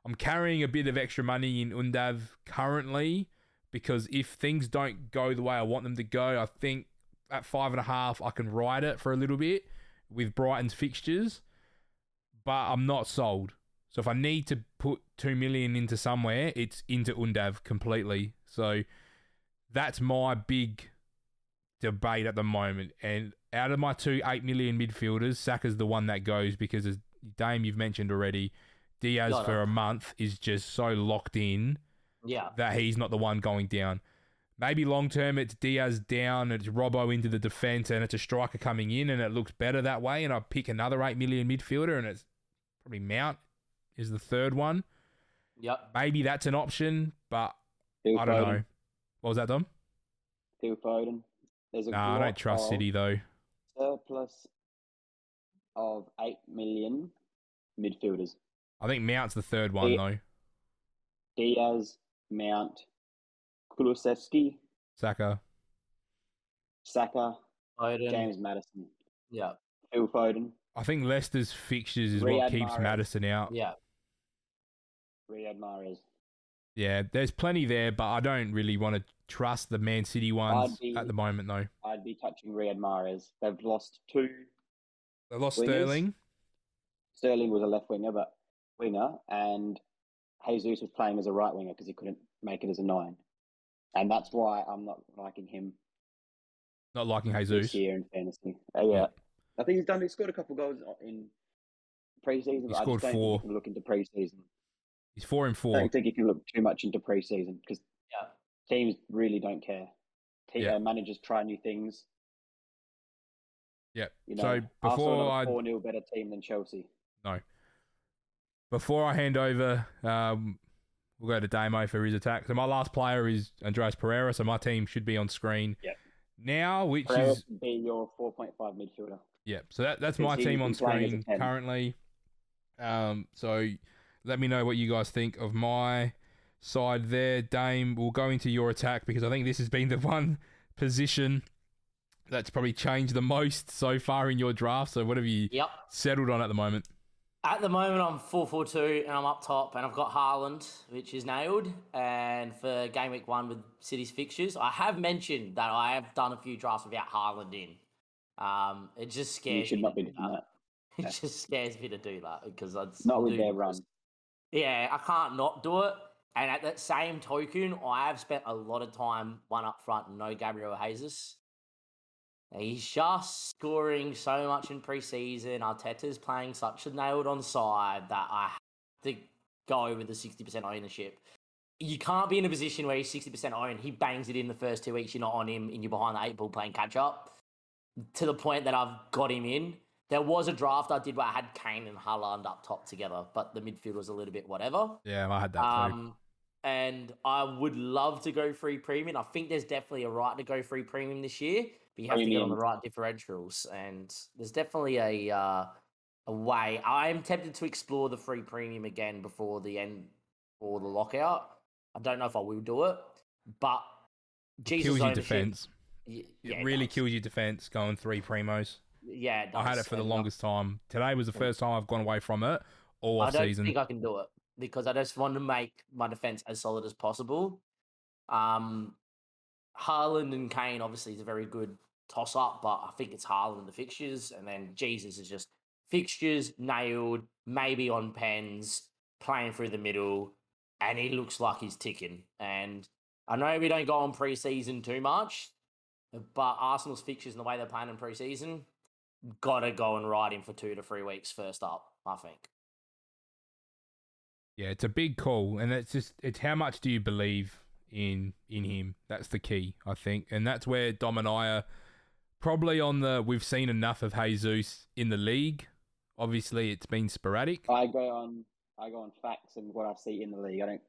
I'm carrying a bit of extra money in Undav currently because if things don't go the way I want them to go, I think at five and a half I can ride it for a little bit with Brighton's fixtures. But I'm not sold. So if I need to put two million into somewhere, it's into Undav completely. So that's my big debate at the moment. And out of my two eight million midfielders, Saka's the one that goes because as Dame you've mentioned already, Diaz Got for it. a month is just so locked in Yeah. that he's not the one going down. Maybe long term it's Diaz down, it's Robbo into the defense, and it's a striker coming in, and it looks better that way. And I pick another eight million midfielder, and it's probably Mount is the third one. Yep. Maybe that's an option, but Phil I don't Foden. know. What was that, Dom? Phil Foden. There's a Nah, I don't trust City though. Surplus of 8 million midfielders. I think Mount's the third one Yeah. though. Diaz, Mount, Kulusevski, Saka. Saka, Foden. James Maddison, Yeah. Phil Foden, I think Leicester's fixtures is Riyad what keeps Mahrez. Maddison out. Yeah. Riyad Mahrez. Yeah, there's plenty there, but I don't really want to trust the Man City ones be- at the moment though. I'd be touching Riyad Mahrez. They've lost two. They lost Wingers? Sterling. Sterling was a left winger, but winger, and Jesus was playing as a right winger because he couldn't make it as a nine, and that's why I'm not liking him Not liking this Jesus. year in fantasy. Uh, yeah. I think he's done. He scored a couple goals in preseason. He scored four. Think you can look into preseason. He's four and four. I don't think you can look too much into preseason because Yeah. teams really don't care. Te- Yeah. uh, managers try new things. Yeah. You know, So before I four 0 better team than Chelsea. No. Before I hand over, um, we'll go to Damo for his attack. So my last player is Andreas Pereira. So my team should be on screen Yep. now, which Pereira is be your four point five midfielder. yeah. So that that's my team on he's playing as a screen currently. Um, so let me know what you guys think of my side there. Dame, we'll go into your attack because I think this has been the one position that's probably changed the most so far in your draft. So what have you Yep. settled on at the moment? At the moment, I'm 4 4 2 and I'm up top, and I've got Haaland, which is nailed. And for game week one with City's fixtures, I have mentioned that I have done a few drafts without Haaland in. Um, it just scares You should me not be doing that. It just scares me to do that because it's Not with their run. Yeah, I can't not do it. And at that same token, I have spent a lot of time one up front, no Gabriel Jesus. He's just scoring so much in preseason. Arteta's playing such a nailed on side that I have to go with the 60% ownership. You can't be in a position where he's 60% owned. He bangs it in the first two weeks. You're not on him and you're behind the eight ball playing catch up to the point that I've got him in. There was a draft I did where I had Kane and Haaland up top together, but the midfield was a little bit whatever. Yeah, I had that too. Um, and I would love to go free premium. I think there's definitely a right to go free premium this year, but you have to get on the right differentials. And there's definitely a uh, a way. I'm tempted to explore the free premium again before the end or the lockout. I don't know if I will do it, but Jesus kills your defense. y- It yeah, really does. kills your defense going three primos. Yeah, I had it for the longest time. Today was the first time I've gone away from it all I don't season. think I can do it because I just want to make my defense as solid as possible. Um, Haaland and Kane obviously is a very good toss up, but I think it's Haaland in the fixtures, and then Jesus is just fixtures nailed, maybe on pens, playing through the middle, and he looks like he's ticking. And I know we don't go on preseason too much, but Arsenal's fixtures and the way they're playing in preseason, gotta go and ride him for two to three weeks first up. I think. Yeah, it's a big call, and it's just it's how much do you believe in in him? That's the key, I think, and that's where Dom and I are probably on the. We've seen enough of Jesus in the league. Obviously, it's been sporadic. I go on. I go on facts and what I see in the league. I don't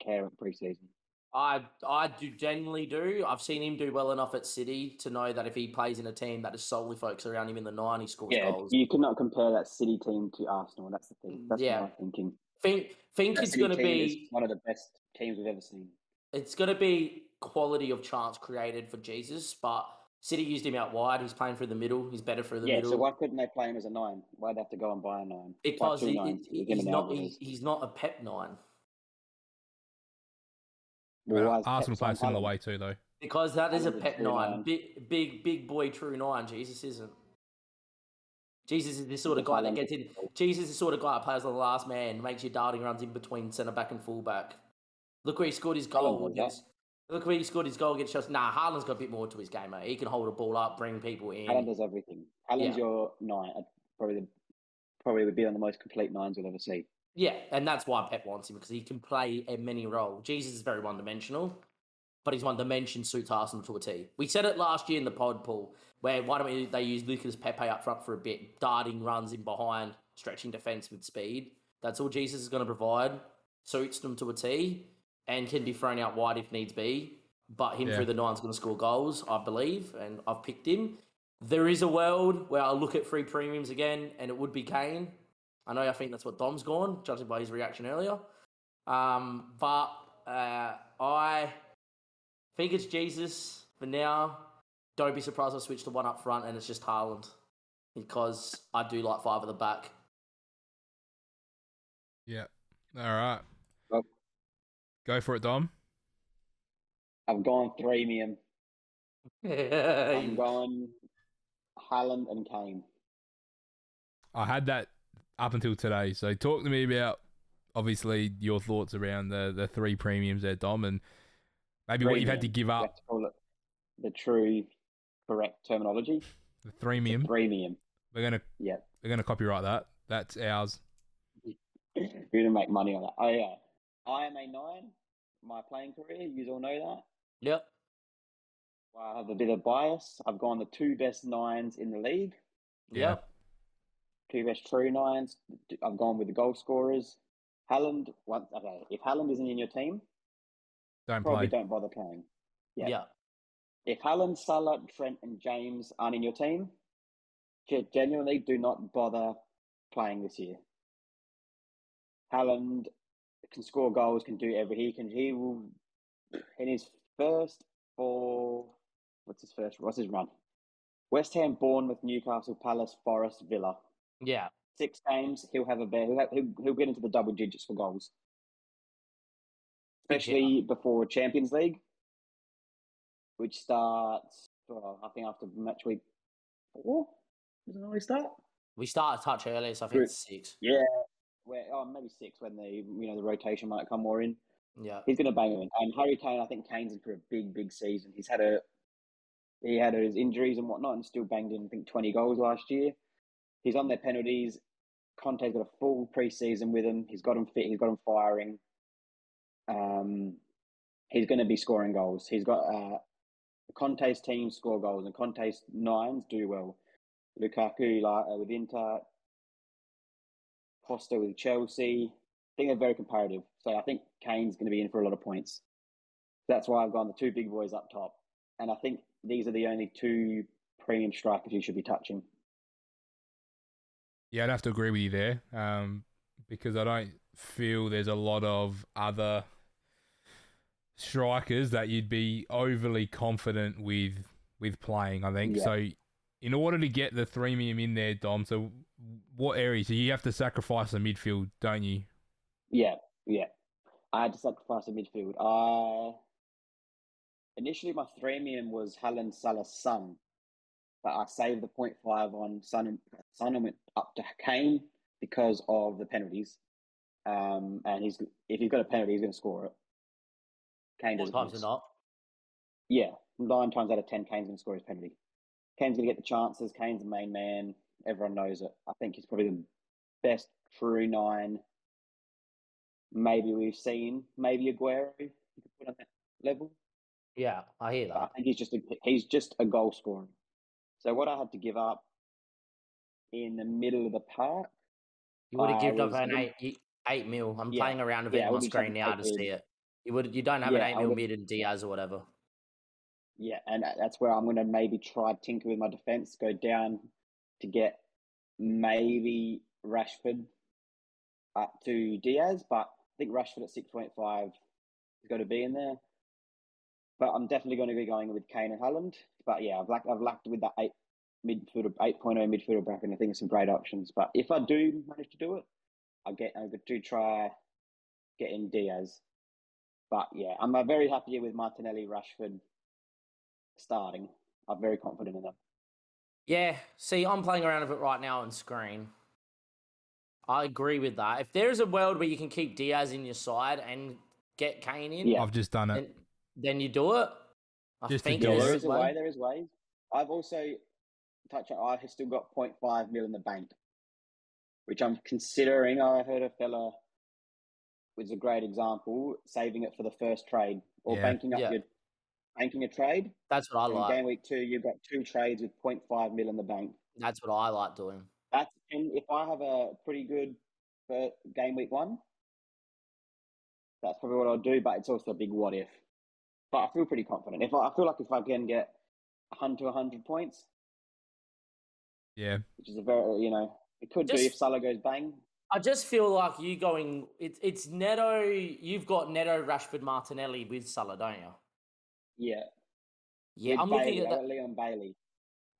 care at preseason. I I do generally do. I've seen him do well enough at City to know that if he plays in a team that is solely focused around him in the nine, he scores Yeah, goals. you cannot compare that City team to Arsenal. That's the thing. That's Yeah. my thinking. Think think That it's going to be one of the best teams we've ever seen. it's going to be quality of chance created for Jesus, but City used him out wide. He's playing through the middle. He's better through the yeah, middle. so why couldn't they play him as a nine? Why'd they have to go and buy a nine? Because he, he- he's not he's, he's not a Pep nine Well, Arsenal Pep play a on similar way too, though. because that is a Haaland's a Pep true nine, nine. big big big boy true nine. Jesus isn't. Jesus is the sort of guy that gets in. Jesus is the sort of guy that plays on the last man, makes your darting runs in between centre back and full back. Look where he scored his goal was that. against. Look where he scored his goal against Chelsea. Nah, Haaland's got a bit more to his game, mate. He can hold a ball up, bring people in. Haaland does everything. Haaland's Yeah. your nine. uh, Probably the, probably would be on the most complete nines we'll ever see. Yeah, and that's why Pep wants him because he can play a many role. Jesus is very one dimensional, but his one dimension suits Arsenal to a T. We said it last year in the pod pool where why don't we, they use Lucas Pepe up front for a bit, darting runs in behind, stretching defense with speed. That's all Jesus is going to provide. Suits them to a T and can be thrown out wide if needs be. But him Yeah. through the nine's going to score goals, I believe, and I've picked him. There is a world where I'll look at free premiums again, and it would be Kane. I know I think that's what Dom's gone, judging by his reaction earlier. Um, but uh, I think it's Jesus for now. Don't be surprised if I switch to one up front and it's just Haaland because I do like five at the back. Yeah. All right. Well- Go for it, Dom. I've gone premium. I'm going Haaland and Kane. I had that up until today. So talk to me about obviously your thoughts around the the three premiums there, Dom, and maybe what you've had to give up. to call it the true correct terminology. The threemium. Premium. We're gonna Yeah. we're gonna copyright that. That's ours. We're gonna make money on that. Oh yeah. I uh, am a nine. My playing career, you all know that. Yep. I have a bit of bias. I've gone the two best nines in the league, Yeah. Yep. Two best true nines. I've gone with the goal scorers. Haaland, once okay, if Haaland isn't in your team, Don't probably play. don't bother playing. Yeah. Yeah. If Haaland, Salah, Trent, and James aren't in your team, genuinely do not bother playing this year. Haaland can score goals, can do everything. he can. He will in his first four. What's his first? What's his run? West Ham, Bournemouth, Newcastle, Palace, Forest, Villa. Yeah. Six games, he'll have a bear. He'll, have, he'll, he'll get into the double digits for goals, especially before Champions League, which starts. Well, I think after match week four. Doesn't it always start? We start a touch earlier, so I think it's six. Yeah, where oh maybe six when the you know the rotation might come more in. Yeah. He's going to bang him. In. And Harry Kane, I think Kane's in for a big, big season. He's had a he had his injuries and whatnot, and still banged in I think twenty goals last year. He's on their penalties. Conte's got a full preseason with him. He's got him fit. He's got him firing. Um, he's going to be scoring goals. He's got uh, Conte's team score goals, and Conte's nines do well. Lukaku uh, with Inter, Costa with Chelsea. I think they're very comparative. So I think Kane's going to be in for a lot of points. That's why I've gone the two big boys up top. And I think these are the only two premium strikers you should be touching. Yeah, I'd have to agree with you there, um, because I don't feel there's a lot of other strikers that you'd be overly confident with with playing. I think Yeah. so. In order to get the threemium in there, Dom, so what areas? So you have to sacrifice the midfield, don't you? Yeah, yeah. I had to sacrifice a midfield. I initially my threemium was Haaland Salah Son, but I saved the 0.5 on Son and went up to Kane because of the penalties. Um, and he's if he's got a penalty, he's going to score it. Kane doesn't. times miss. not. Yeah, nine times out of ten, Kane's going to score his penalty. Kane's going to get the chances. Kane's the main man. Everyone knows it. I think he's probably the best true nine. Maybe we've seen. Maybe Aguero you could put on that level. Yeah, I hear But I that. think he's just a, he's just a goal scorer. So what I had to give up in the middle of the park. You would have given up an eight mil. I'm Yeah. playing around with it Yeah, I on my screen now to see it. You would you don't have Yeah, an eight mil mid in Diaz or whatever. Yeah, and that's where I'm going to maybe try tinker with my defense, go down to get maybe Rashford up to Diaz, but I think Rashford at 6.5 is going to be in there. But I'm definitely going to be going with Kane and Haaland. But yeah, I've lacked, I've lacked with that eight midfielder, 8.0 midfielder bracket. I think it's some great options. But if I do manage to do it, I get I do try getting Diaz. But yeah, I'm very happy with Martinelli, Rashford starting. I'm very confident in them. Yeah, see, I'm playing around with it right now on screen. I agree with that. If there is a world where you can keep Diaz in your side and get Kane in, Yeah. I've just done it. then, then you do it. I Just think do Yeah, it. there there is is a way. There is ways. I've also touched on. I have still got 0.5 mil in the bank, which I'm considering. I heard a fella was a great example, saving it for the first trade or Yeah. banking up Yeah. your banking a trade. That's what I in like. game week two, you've got two trades with 0.5 mil in the bank. That's what I like doing. That's and if I have a pretty good game week one, that's probably what I'll do. But it's also a big what if. But I feel pretty confident. If I, I feel like if I can get 100 to 100 points, Yeah. which is a very you know it could do Just- if Salah goes bang. I just feel like you going. It's it's Neto. You've got Neto, Rashford, Martinelli with Salah, don't you? Yeah, Yeah, With I'm looking at that. Uh, Leon Bailey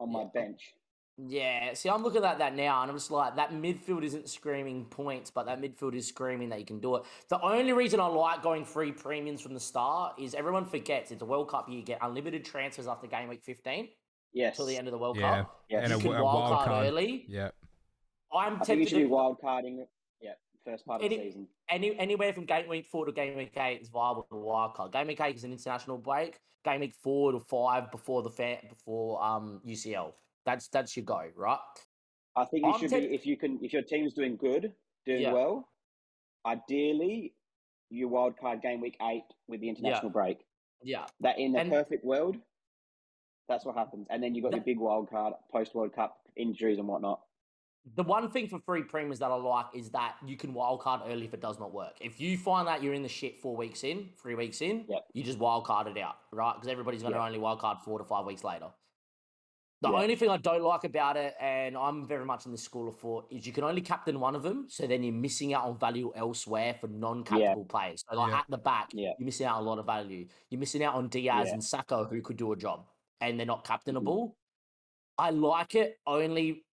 on my Yeah. bench. Yeah, see, I'm looking at that now, and I'm just like, that midfield isn't screaming points, but that midfield is screaming that you can do it. The only reason I like going free premiums from the start is everyone forgets it's a World Cup year. You get unlimited transfers after game week 15 Yes, till the end of the World Yeah. Cup. Yeah, And You a, can a wild wild card card. early. Yeah. I'm I think you tempted should be to. wild carding. Yeah, first part of the season. Any anywhere from game week four to game week eight is viable for wild card. Game week eight is an international break. Game week four to five before the fan before um UCL. That's that's your go, right? I think you I'm should ten- be if you can if your team's doing good, doing Yeah. well. Ideally, you wild card game week eight with the international break. Yeah. That in the And- perfect world, that's what happens. And then you got The- your big wild card post World Cup injuries and whatnot. The one thing for free premiums that I like is that you can wild card early if it does not work. If you find that you're in the shit four weeks in, three weeks in, Yep. you just wild card it out, right? Because everybody's going to Yeah. only wildcard four to five weeks later. The Yeah. only thing I don't like about it, and I'm very much in the school of thought, is you can only captain one of them, so then you're missing out on value elsewhere for non-captainable players. So like Yeah. at the back, Yeah. you're missing out on a lot of value. You're missing out on Diaz and Saka who could do a job, and they're not Mm-hmm. captainable. I like it only.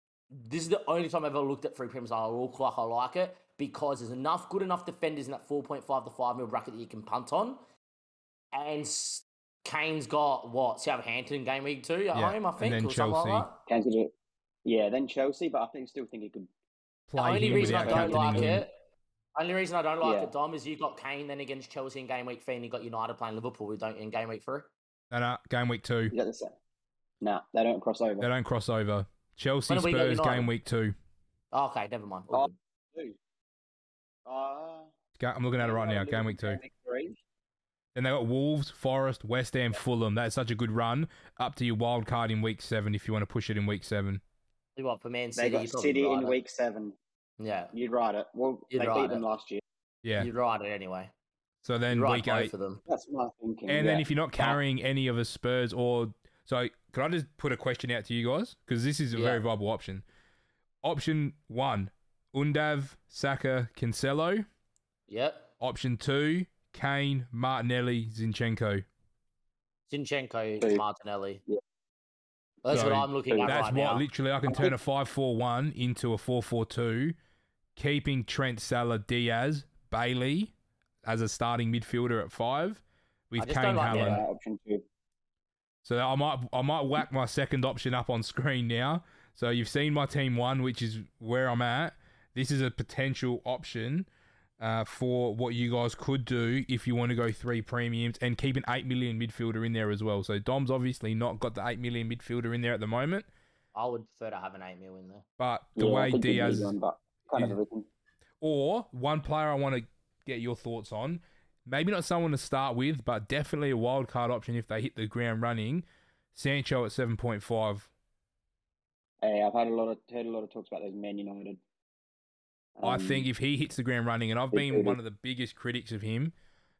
This is the only time I've ever looked at free premiums. I look like I like it because there's enough good enough defenders in that 4.5 to 5 mil bracket that you can punt on, and Kane's got what Southampton game week two at Yeah, home, I and think, then or something like Chelsea. that. Can't you do- Yeah, then Chelsea, but I think still think he could. Play The only reason I don't like captaining it, only reason I don't like Yeah. it, Dom, is you got Kane then against Chelsea in game week three, and you got United playing Liverpool, who don't in game week three. No, no, game week two. Is that the same? Nah, they don't cross over. They don't cross over. Chelsea When do we get Spurs United? game week two. Oh, okay, never mind. All Oh. good. Uh, Ga- I'm looking at it right now. Game week two. game week three. Then they got Wolves, Forest, West Ham, Fulham. That's such a good run. Up to your wild card in week seven if you want to push it in week seven. You what for Man City, They got you're probably City in it. week seven. Yeah, You'd ride it. Well, You'd they ride beat them it. last year. Yeah. you'd ride it anyway. So then You'd ride week eight. of them. That's my thinking. And yeah. then if you're not carrying any of the Spurs or so, could I just put a question out to you guys because this is a very viable option. Option one: Undav, Saka, Cancelo. Yep. Option two: Kane, Martinelli, Zinchenko. Zinchenko, Martinelli. Yeah. That's So what I'm looking at That's right what now. literally I can turn a five-four-one into a four-four-two, keeping Trent, Salah, Diaz, Bailey as a starting midfielder at five with I just Kane, don't like the- option two. So I might I might whack my second option up on screen now. So you've seen my team one, which is where I'm at. This is a potential option uh, for what you guys could do if you want to go three premiums and keep an eight million midfielder in there as well. So Dom's obviously not got the eight million midfielder in there at the moment, I would prefer to have an eight million in there. but the Yeah, way think Diaz one, but kind of is- everything. or one player I want to get your thoughts on. Maybe not someone to start with, but definitely a wild card option if they hit the ground running. Sancho at seven point five. Hey, I've had a lot of heard a lot of talks about those Man United. I Um, think if he hits the ground running, and I've been one of the biggest critics of him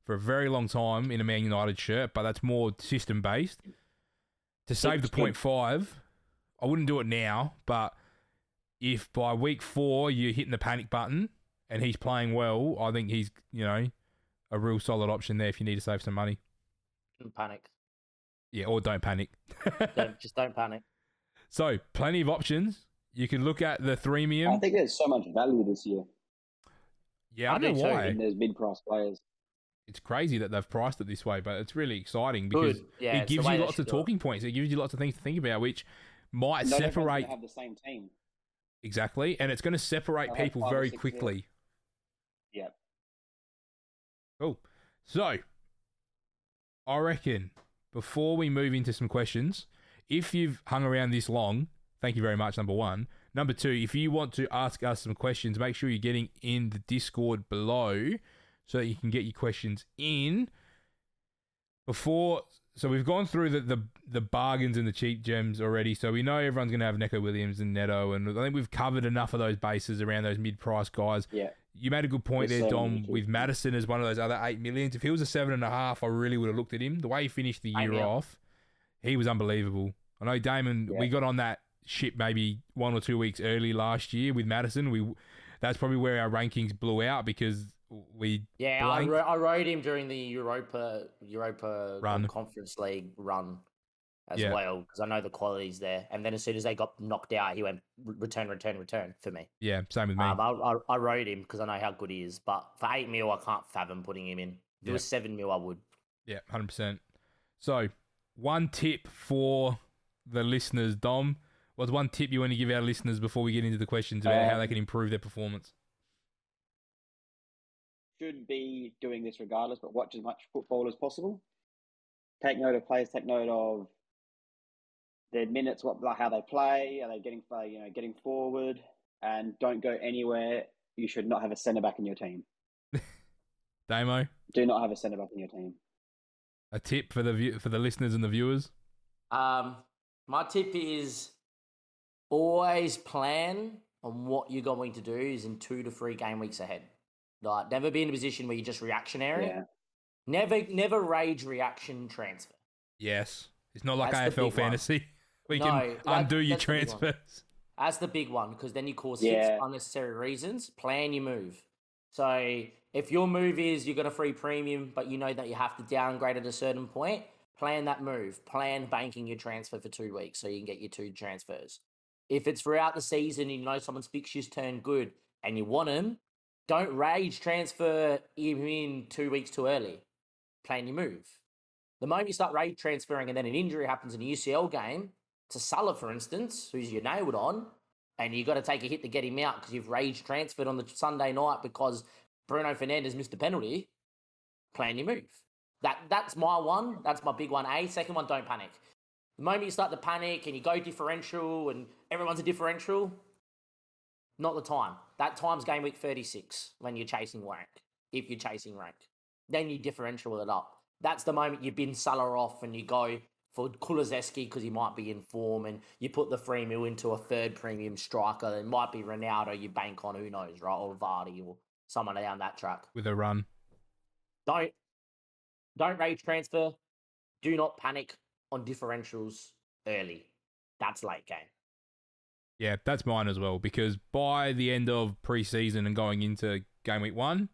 for a very long time in a Man United shirt, but that's more system based. To save the point five, I wouldn't do it now, but if by week four you're hitting the panic button and he's playing well, I think he's you know a real solid option there if you need to save some money. Don't panic. Yeah, or don't panic. Don't, just don't panic. so plenty of options. You can look at the I think there's so much value this year Yeah, I, I don't know why. in those mid-price players. It's crazy that they've priced it this way, but it's really exciting because Yeah, it gives you lots of should do it. talking points. It gives you lots of things to think about, which might Not separate have the same team. exactly, and it's going to separate They'll people very six quickly. Yeah. Cool. So, I reckon before we move into some questions, if you've hung around this long, thank you very much. Number one. Number two, if you want to ask us some questions, make sure you're getting in the Discord below so that you can get your questions in before. So we've gone through the, the the bargains and the cheap gems already. So we know everyone's going to have Neco Williams and Neto, and I think we've covered enough of those bases around those mid-price guys. Yeah. You made a good point With there, seven, Dom, with Maddison as one of those other eight millions. If he was a seven and a half, I really would have looked at him. The way he finished the year off, he was unbelievable. I know Damon. Yeah. We got on that ship maybe one or two weeks early last year with Maddison. We that's probably where our rankings blew out because we Yeah, I, ro- I rode him during the Europa Europa Run. Conference League run as Yeah. well because I know the quality's there. And then as soon as they got knocked out, he went return, return, return for me. yeah same with me. Um, I, I, I rode him because I know how good he is. But for eight mil, I can't fathom putting him in. If Yeah. it was seven mil, I would. Yeah, hundred percent. So, one tip for the listeners, Dom. What's one tip you want to give our listeners before we get into the questions about how they Um, can improve their performance? should be doing this regardless, but watch as much football as possible. Take note of players. Take note of their minutes, what like how they play. Are they getting you know getting forward? And don't go anywhere. You should not have a centre back in your team. Damo, Do not have a centre back in your team. a tip for the view- for the listeners and the viewers. Um, my tip is always plan on what you're going to do is in two to three game weeks ahead. Like, never be in a position where you're just reactionary. Yeah, Never, never rage reaction transfer. Yes, it's not like That's AFL fantasy. one. fantasy. We No, can that- undo your that's the big one. transfers. That's the big one because then you cause Yeah. six unnecessary reasons. Plan your move. So if your move is you got a free premium, but you know that you have to downgrade at a certain point, plan that move. Plan banking your transfer for two weeks so you can get your two transfers. If it's throughout the season, and you know someone's fixtures turn good and you want them, don't rage transfer him in two weeks too early. Plan your move. The moment you start rage transferring and then an injury happens in a UCL game, to Salah, for instance, who's you nailed on, and you've got to take a hit to get him out because you've rage transferred on the Sunday night because Bruno Fernandes missed a penalty. Plan your move. That that's my one. That's my big one. A second one. Don't panic. The moment you start to panic and you go differential and everyone's a differential, not the time. That time's game week thirty six when you're chasing rank. If you're chasing rank, then you differential it up. That's the moment you bin Salah off and you go for Kulusevski because he might be in form, and you put the free mil into a third premium striker. It might be Ronaldo you bank on, who knows, right? Or Vardy or someone down that track. with a run. Don't don't rage transfer. Do not panic on differentials early. That's late game. Yeah, that's mine as well. Because by the end of preseason and going into game week one,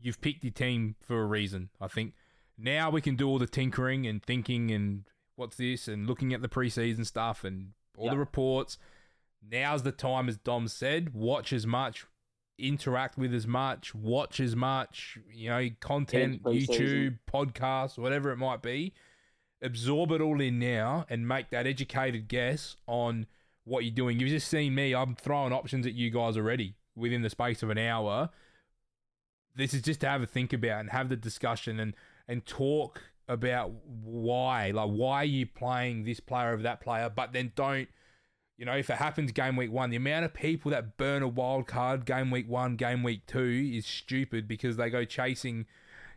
you've picked your team for a reason. I think now we can do all the tinkering and thinking and what's this and looking at the preseason stuff and all the reports. Now's the time, as Dom said, watch as much, interact with as much, watch as much, you know, content. YouTube, podcasts, whatever it might be. Absorb it all in now and make that educated guess on what you're doing. You've just seen me. I'm throwing options at you guys already within the space of an hour. This is just to have a think about and have the discussion and and talk about why, like why are you playing this player over that player, but then don't. You know, if it happens game week one, the amount of people that burn a wild card game week one, game week two is stupid because they go chasing,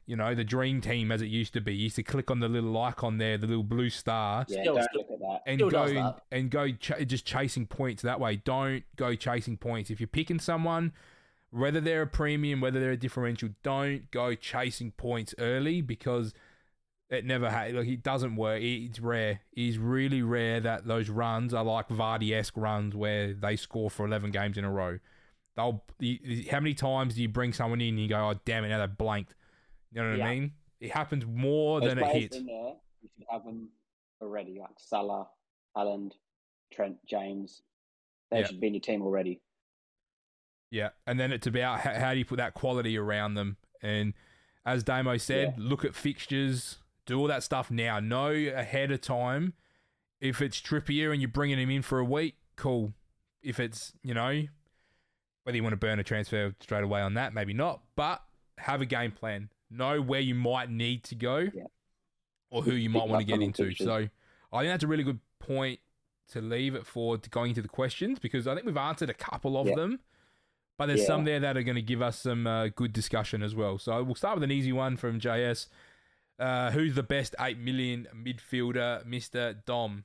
you know, the dream team as it used to be. You used to click on the little icon there, the little blue star, yeah. Still- don't still- look at that. and Still go that. and go ch- just chasing points that way. Don't go chasing points. If you're picking someone, whether they're a premium, whether they're a differential, don't go chasing points early because it never ha- like it doesn't work. It's rare. It's really rare that those runs are like Vardy esque runs where they score for eleven games in a row. They'll. you- How many times do you bring someone in and you go, "Oh damn it, now they blanked." You know what I mean? It happens more Those than it hits. in there, you should have them already, like Salah, Haaland, Trent, James. They Yeah. should be in your team already. Yeah, and then it's about how, how do you put that quality around them. And as Damo said, look at fixtures, do all that stuff now. Know ahead of time if it's Trippier and you're bringing him in for a week, cool. If it's you know whether you want to burn a transfer straight away on that, maybe not. But have a game plan. Know where you might need to go, Yeah. or who you Pick might want to get into. So I think that's a really good point to leave it for to going into the questions because I think we've answered a couple of Yeah. them, but there's Yeah. some there that are going to give us some uh, good discussion as well. So we'll start with an easy one from JS. Uh, who's the best eight million midfielder, Mister Dom?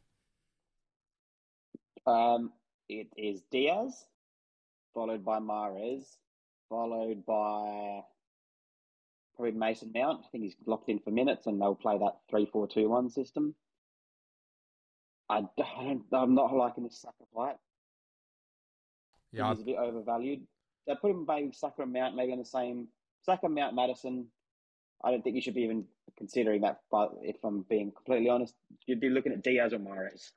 Um, it is Diaz, followed by Mahrez, followed by probably Mason Mount. I think he's locked in for minutes, and they'll play that three-four-two-one system. I don't, I'm not liking this Saka fight. Yeah, he's a bit overvalued. They put him maybe Saka and Mount maybe on the same Saka, Mount, Maddison. I don't think you should be even considering that. But if I'm being completely honest, you'd be looking at Diaz or Mahrez.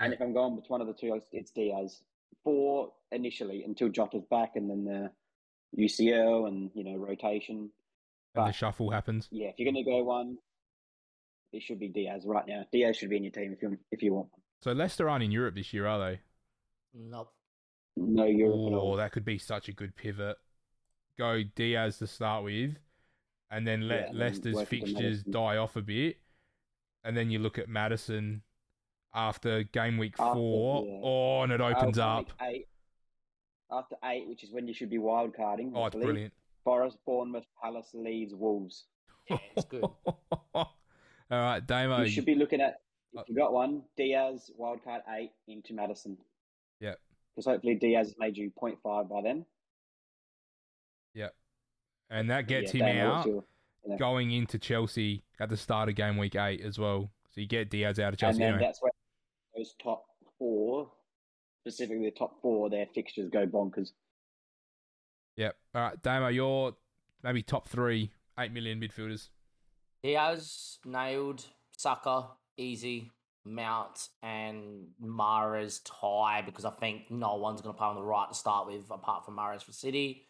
And if I'm going with one of the two, it's- it's Diaz for initially until Jota's back, and then the UCL and you know rotation. and the shuffle happens. yeah, if you're going to go one, it should be Diaz right now. Diaz should be in your team if you if you want. So Leicester aren't in Europe this year, are they? Nope. No Europe at Oh, that could be such a good pivot. go Diaz to start with, and then let Yeah, Leicester's fixtures die off a bit, and then you look at Maddison after game week After, four. yeah. Oh, and it opens After up. Eight, after eight, which is when you should be wild carding. Oh, it's brilliant. Forest, Bournemouth, Palace, Leeds, Wolves. Yeah, it's good. All right, Damo. you should be looking at Uh, if you got one Diaz wildcard eight into Maddison. Yep. Because hopefully Diaz has made you 0.5 by then. And that gets Yeah, him Damo, out yeah. going into Chelsea at the start of game week eight as well. So you get Diaz out of Chelsea. And Chelsea then anyway. that's where those top four, specifically the top four, their fixtures go bonkers. Yep. All right, Damo, you're maybe top three, eight million midfielders. Diaz nailed Saka easy. Mount and Mahrez tie because I think no one's going to play on the right to start with apart from Mahrez for City.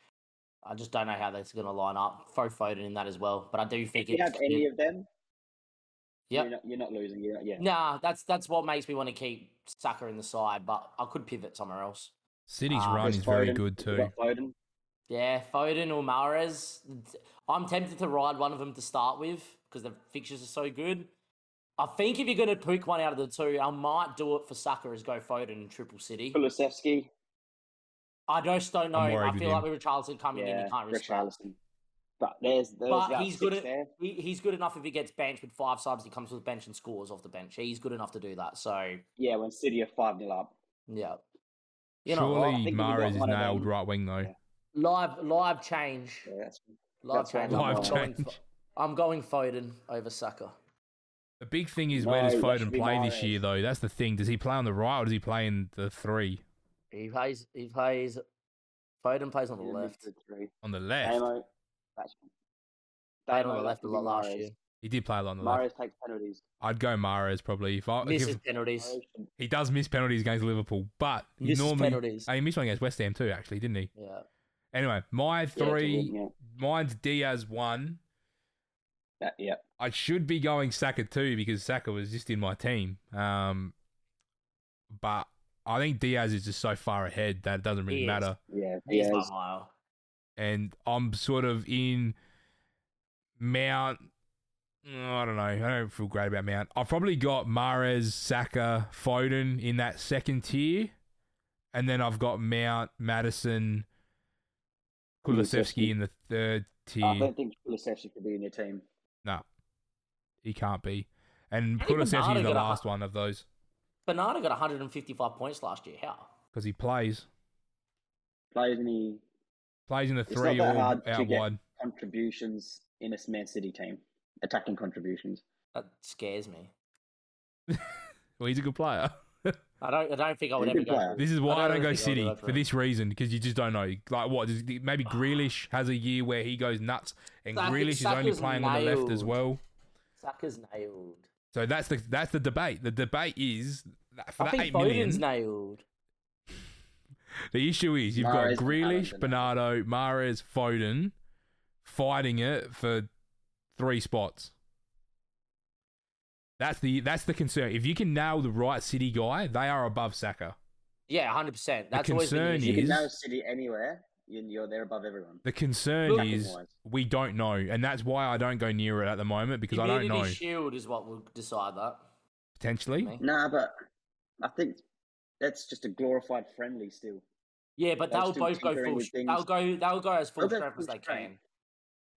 I just don't know how that's going to line up. Throw Foden in that as well, but I do think If you have any of them, Yeah, you're, not, you're not losing. You're not, yeah. Nah, that's that's what makes me want to keep Saka in the side, but I could pivot somewhere else. City's Ah, run Where's is very good too. Foden, Yeah, Foden or Mahrez. I'm tempted to ride one of them to start with because the fixtures are so good. I think if you're going to pick one out of the two, I might do it for Saka as go Foden and Triple City. Kulusevski, I just don't know. I'm worried I with feel like him. with Richarlison coming in, yeah, you can't risk that. Richarlison. But there's, there's But he's good at there. he, he's good enough if he gets benched with five subs. He comes with bench and scores off the bench. He's good enough to do that. So Yeah, when City are 5 0 up. yeah, you know. Surely I think if you got Mahrez is nailed right wing though. Yeah. live live change, Yeah, that's, live That's change. I'm I'm Live going change. I'm going Foden over Saka. The big thing is where does Foden play this year though? That's the thing. Does he play on the right or does he play in the three He plays. He plays. Foden plays on the yeah, left. on the left? Damo, that's, Played Damo on the left a lot last year. He did play a lot on the left. Mahrez takes penalties. I'd go Mahrez probably. If I, Misses if penalties. He does miss penalties against Liverpool, but he Misses normally penalties. He missed one against West Ham too, actually, didn't he? Yeah. Anyway, my three, to win, yeah. mine's Diaz one. That, yeah. I should be going Saka two because Saka was just in my team. Um, but I think Diaz is just so far ahead that it doesn't really He is. matter. Yeah. He's Diaz. mile. And I'm sort of in Mount. oh, I don't know. I don't feel great about Mount. I've probably got Mahrez, Saka, Foden in that second tier, and then I've got Mount, Maddison, Kulusevski Kulusevski. in the third tier. I don't think Kulusevski could be in your team. No, he can't be. And I think Kulusevski is the last hu- one of those Bernardo got 155 points last year. How? because he plays Plays any plays in the It's not three that or hard to out get- wide. contributions in a Man City team? Attacking contributions. That scares me. Well, he's a good player. I don't. I don't think I would He's ever go. This is why I, don't don't go think I would City go for it. this reason because you just don't know. Like what? Maybe Grealish has a year where he goes nuts, and Saka- Grealish is only Saka's playing on the left as well. Saka's nailed. So that's the that's the debate. The debate is that for I that think eight Foden's million. nailed. The issue is you've Mahrez, got Grealish, Bernardo. Mahrez, Foden fighting it for three spots. That's the that's the concern. If you can nail the right City guy, they are above Saka. Yeah, 100. percent That's always been the concern issue. You can is- know City anywhere. You- You're there above everyone. The concern Look- is Attacking-wise. we don't know, and that's why I don't go near it at the moment because I don't know. Shield is what will decide that. Potentially, Me. Nah, but I think that's just a glorified friendly still. Yeah, but They're they'll both go full. with things. They'll go. They'll go as full strength as full they strength. can.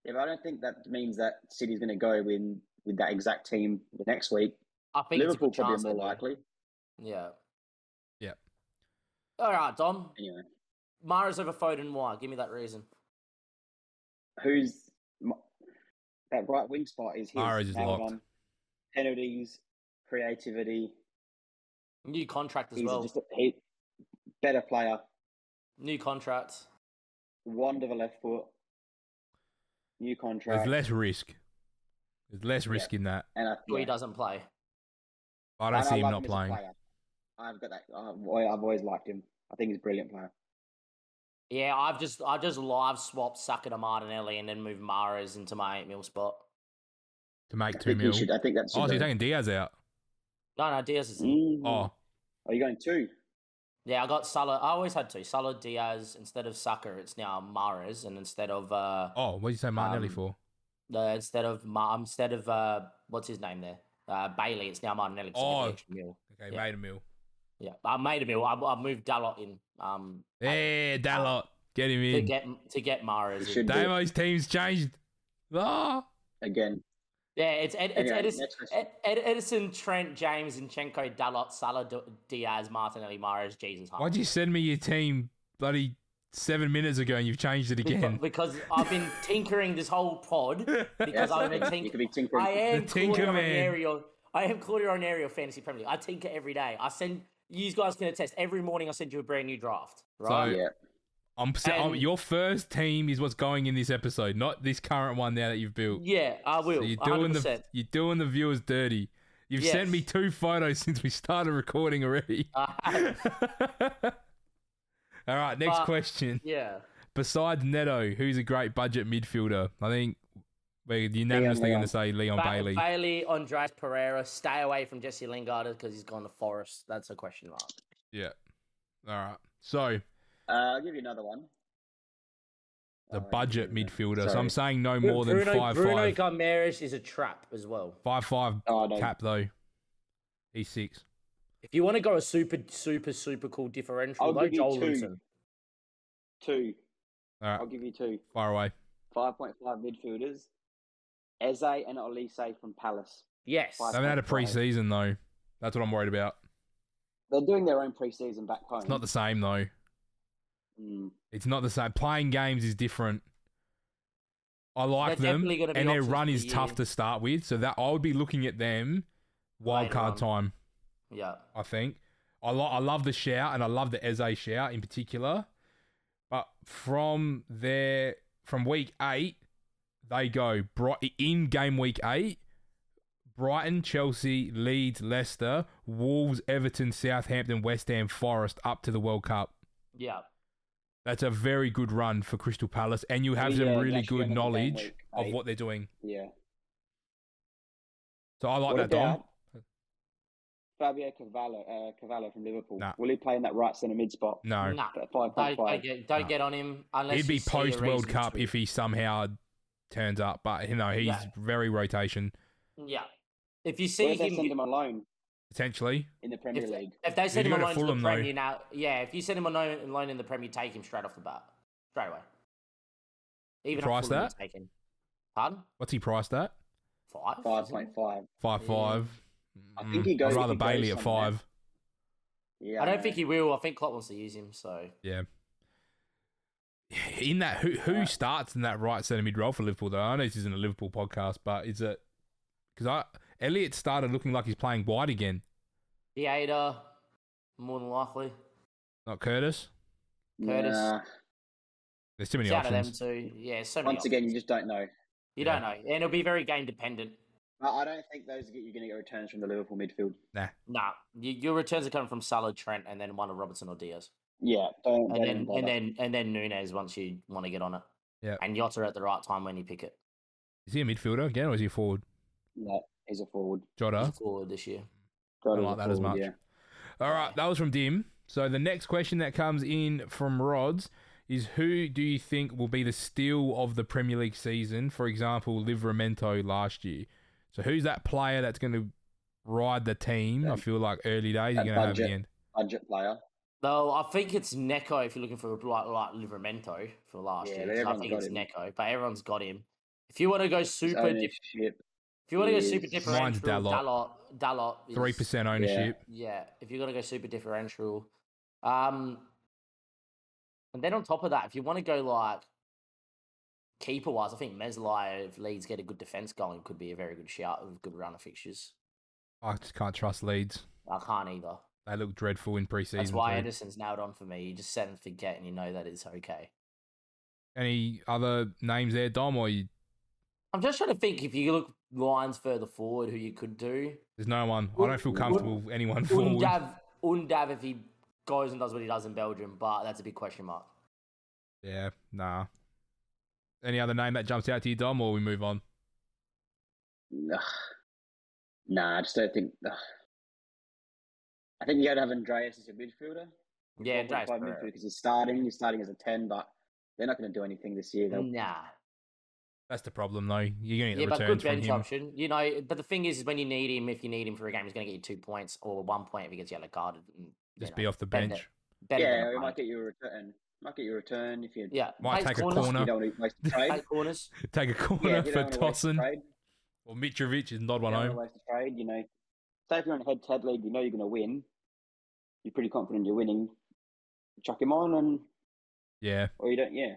Yeah, but I don't think that means that City's going to go in with that exact team the next week. I think Liverpool it's a good probably chance more likely. Yeah. Yeah. All right, Dom. Anyway, Mahrez over Foden. Why? Give me that reason. who's that right wing spot is his. Mahrez is locked. on. Penalties, creativity. New contract as He's well. just a he, better player. New contract. Wand of a left foot. New contract. there's less risk. There's less Yeah. risk in that. and I, yeah. he doesn't play. I don't And see him not as a playing. I've got that. I've, I've always liked him. I think he's a brilliant player. Yeah, I've just I just live swapped Saka to Martinelli and then moved Mahrez into my eight mil spot. to make I two think mil. should. I think that's. Oh, so you're taking Diaz out. No, no, Diaz is in. Mm. Oh, Are you going two? Yeah, I got Salah. I always had two. Salah Diaz instead of Saka. It's now Mahrez, and instead of uh, Oh, what did you say Martinelli Um, for? the instead of instead of uh, what's his name there? Uh, Bailey. It's now Martinelli. 'cause I Oh. mil. Okay, yeah. made a mill. Yeah, I made a mil. I, I moved Dalot in. Um, Yeah, Dalot. Get him in to in. get to get Mahrez. It in. should be. Damo's team's changed. Ah. Again, Yeah, it's Ed, it's Anyway, Ederson. Ed, Ed, Ederson, Trent, James, Zinchenko, Dalot, Salah, D- Diaz, Martinelli, Mahrez, Jesus. Why'd you send me your team bloody seven minutes ago and you've changed it again? because I've been tinkering this whole pod because I'm a you tink. could be tinkering. I am The Tinker Claudio Man. Ranieri. I am Claudio Ranieri of Fantasy Premier League. I tinker every day. I send you guys can attest. Every morning I send you a brand new draft. Right? So- yeah, I'm, sa- I'm- And- your first team is what's going in this episode, not this current one now that you've built. yeah, I will. So you're doing 100%. the you're doing the viewers dirty. You've sent me two photos since we started recording already. I have. All right, next But- question. yeah. Besides Neto, who's a great budget midfielder? I think we're unanimously going Leon. to say Leon Ba- Bailey. Bailey, Andreas Pereira. Stay away from Jesse Lingard because he's gone to Forest. That's a question mark. Yeah. All right. So uh, I'll give you another one. the Alright, budget Bruno. midfielder. So I'm saying no more than Bruno, five Bruno five. Gomes is a trap as well. Five five Oh no, cap though. He's six. If you want to go a super, super, super cool differential, I'll though, give you Joel two. Luton. two. All right, I'll give you two. far away. Five point five midfielders. Eze and Olise from Palace. Yes. Five- They haven't had a 5.5. preseason though. That's what I'm worried about. They're doing their own preseason back home. It's not the same though. Mm. It's not the same. Playing games is different. I like They're them, definitely gonna be and their options run for is the tough year. to start with. So that I would be looking at them wild Later card on. time. Yeah. I think I lo- I love the shout, and I love the Eze shout in particular. But from their from week eight, they go Bri- in game week eight. Brighton, Chelsea, Leeds, Leicester, Wolves, Everton, Southampton, West Ham, Forest up to the World Cup. Yeah. That's a very good run for Crystal Palace, and you have Yeah, some really good on the game knowledge of what they're doing. Yeah. So I like what that, Dom. Fabio Carvalho, uh, Carvalho from Liverpool? Nah. Will he play in that right centre mid spot? No, Nah. At five Don't, point don't, get, don't No. get on him unless he'd be you see a post World Cup if he somehow turns up, but you know he's Yeah. very rotation Yeah. If you see him, send him alone potentially. in the Premier if, League? if they send He'd him go to alone to Fulham, the though. Premier now, yeah, if you send him alone, alone in the Premier, take him straight off the bat, straight away. Even Price that? you'd Take him. Pardon? What's he priced at? Five. Five isn't point it? five. Five Yeah. five. I think Mm, he goes- I'd rather if goes Bailey at five. Yeah, I don't think he will. I think Klopp wants to use him. So Yeah. In that, who who Right. starts in that right centre mid role for Liverpool? Though I know this isn't a Liverpool podcast, but is it? Because I Elliott started looking like he's playing wide again, Theater, more than likely. not Curtis. Curtis. Nah. There's too many It's out of them options. too. Yeah, so many Once again, you just don't know. you Yeah. don't know, and it'll be very game dependent. I I don't think those you're going to get returns from the Liverpool midfield. Nah, you, your returns are coming from Salah, Trent, and then one of Robertson or Diaz, Yeah, don't. and then and then and then Nunez once you want to get on it. Yeah. and Jota at the right time when you pick it. Is he a midfielder again, or is he a forward? no, he's a forward. Jota. He's forward this year. Got I him like that as forward, much. Yeah. All right, that was from Dim. So the next question that comes in from Rods is who do you think will be the steal of the Premier League season? For example, Livramento last year. So who's that player that's going to ride the team? I feel like early days you're going to have the end. Budget player. No, I think it's Neco if you're looking for like like Livramento for last Yeah, year. but 'cause I think it's him. Neco, but everyone's got him. If you want to go super, dif- if you want to go is- super Mine's differential, Dalot. Dalot, Dalot, Three percent ownership. Yeah, if you're gonna go super differential, um, and then on top of that, if you want to go like keeper wise, I think Meslier if Leeds get a good defense going could be a very good shout with good run of fixtures. I just can't trust Leeds. I can't either. They look dreadful in preseason. That's why too. Ederson's nailed on for me. You just set and forget, and you know that it's okay. Any other names there, Dom? Or you, I'm just trying to think if you look lines further forward, who you could do. there's no one. I don't feel Un- comfortable with anyone forward. Undav, Undav, if he goes and does what he does in Belgium, but that's a big question mark. Yeah, nah. Any other name that jumps out to you, Dom, or we move on? Ugh. Nah, I just don't think. ugh. I think you got to have Andreas as your midfielder. Yeah, Andreas 4.5 Pereira. because he's starting. He's starting as a 10, but they're not going to do anything this year. They'll, Nah. That's the problem, though. You're going to Yeah, get but good returns from bench him. option. You know, but the thing is, is when you need him, if you need him for a game, he's going to get you two points or one point if he gets yellow carded. And, Just know, be off the bench. Better than yeah, a it might get you a return. Might get you a return if you, Yeah, Might plays take a corner. you don't want to waste the trade. Take corners. Take a corner if you for don't want to waste the tossing. Or Mitrovic is nod you one don't home. want waste the trade. You know, say if you're in a head-to-head league, you know you're going to win. You're pretty confident you're winning. Chuck him on, and Yeah. or you don't. Yeah,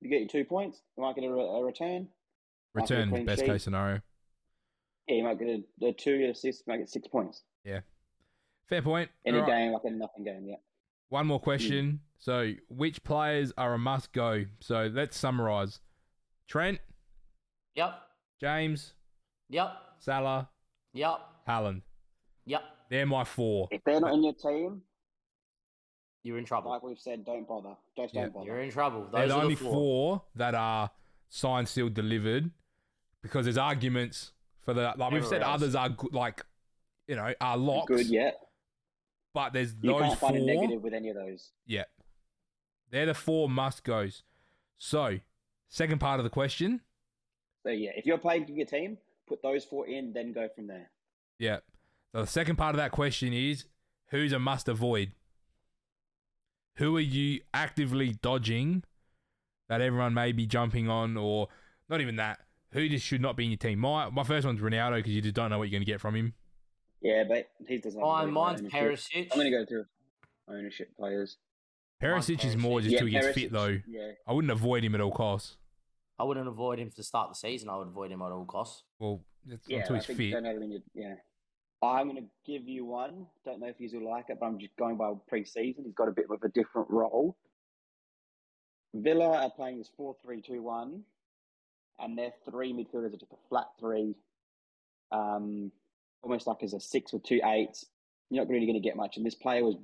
you get your two points. You might get a, a return. Might get a Return, best sheet. case scenario. Yeah, you might get a, a two assists. You might get six points. Yeah, fair point. Any All right. game like a nothing game. Yeah. One more question. Mm. So, which players are a must go? So, let's summarize Trent, Yep. James, Yep. Salah, Yep. Haaland. Yep. They're my four. If they're not in your team, You're in trouble. like we've said, don't bother. Just Yeah. don't bother. You're in trouble. Those They're the only the four. four that are signed, sealed, delivered because there's arguments for the, like we've said, else. others are good, like, you know, are locks. Good yet. But there's You those can't four. find a negative with any of those. Yeah. They're the four must goes. So, second part of the question. So yeah, if you're playing your team, put those four in, then go from there. Yeah. So the second part of that question is who's a must avoid? Who are you actively dodging that everyone may be jumping on, or not even that? Who just should not be in your team? My my first one's Ronaldo because you just don't know what you're going to get from him. Yeah, but he doesn't. have Mine, very mine's. Perisic. I'm going to go through ownership players. Perisic is more just yeah, till he gets Perisic, fit, though. Yeah, I wouldn't avoid him at all costs. I wouldn't avoid him to start the season. I would avoid him at all costs. Well, that's yeah. until I he's think fit. don't have him in your, yeah. I'm going to give you one. Don't know if you will like it, but I'm just going by pre-season. He's got a bit of a different role. Villa are playing this four-three-two-one, and their three midfielders are just a flat three, um, almost like as a six with two eights. You're not really going to get much. And this player was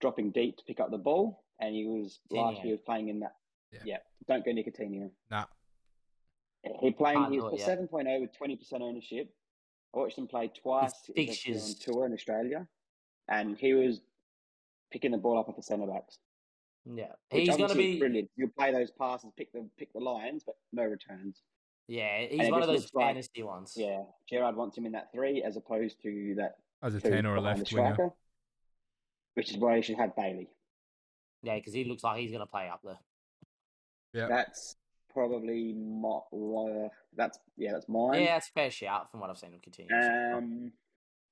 dropping deep to pick up the ball, and he was last year was playing in that. Yeah. Yeah, don't go Nicotino. Nah. He playing. Can't He was it for 7.0 with 20% ownership. I watched him play twice His He on tour in Australia, and he was picking the ball up at the centre backs. Yeah, which he's going to be. brilliant. You play those passes, pick the pick the lines, but no returns. Yeah, he's it one of those looks like- fantasy ones. Yeah, Gerrard wants him in that three as opposed to that As a 10 or a left the winger. striker, which is why you should have Bailey. Yeah, because he looks like he's going to play up there. Yeah. That's probably my, uh, that's yeah, that's mine. Yeah, it's a fair shout from what I've seen him continue. Um,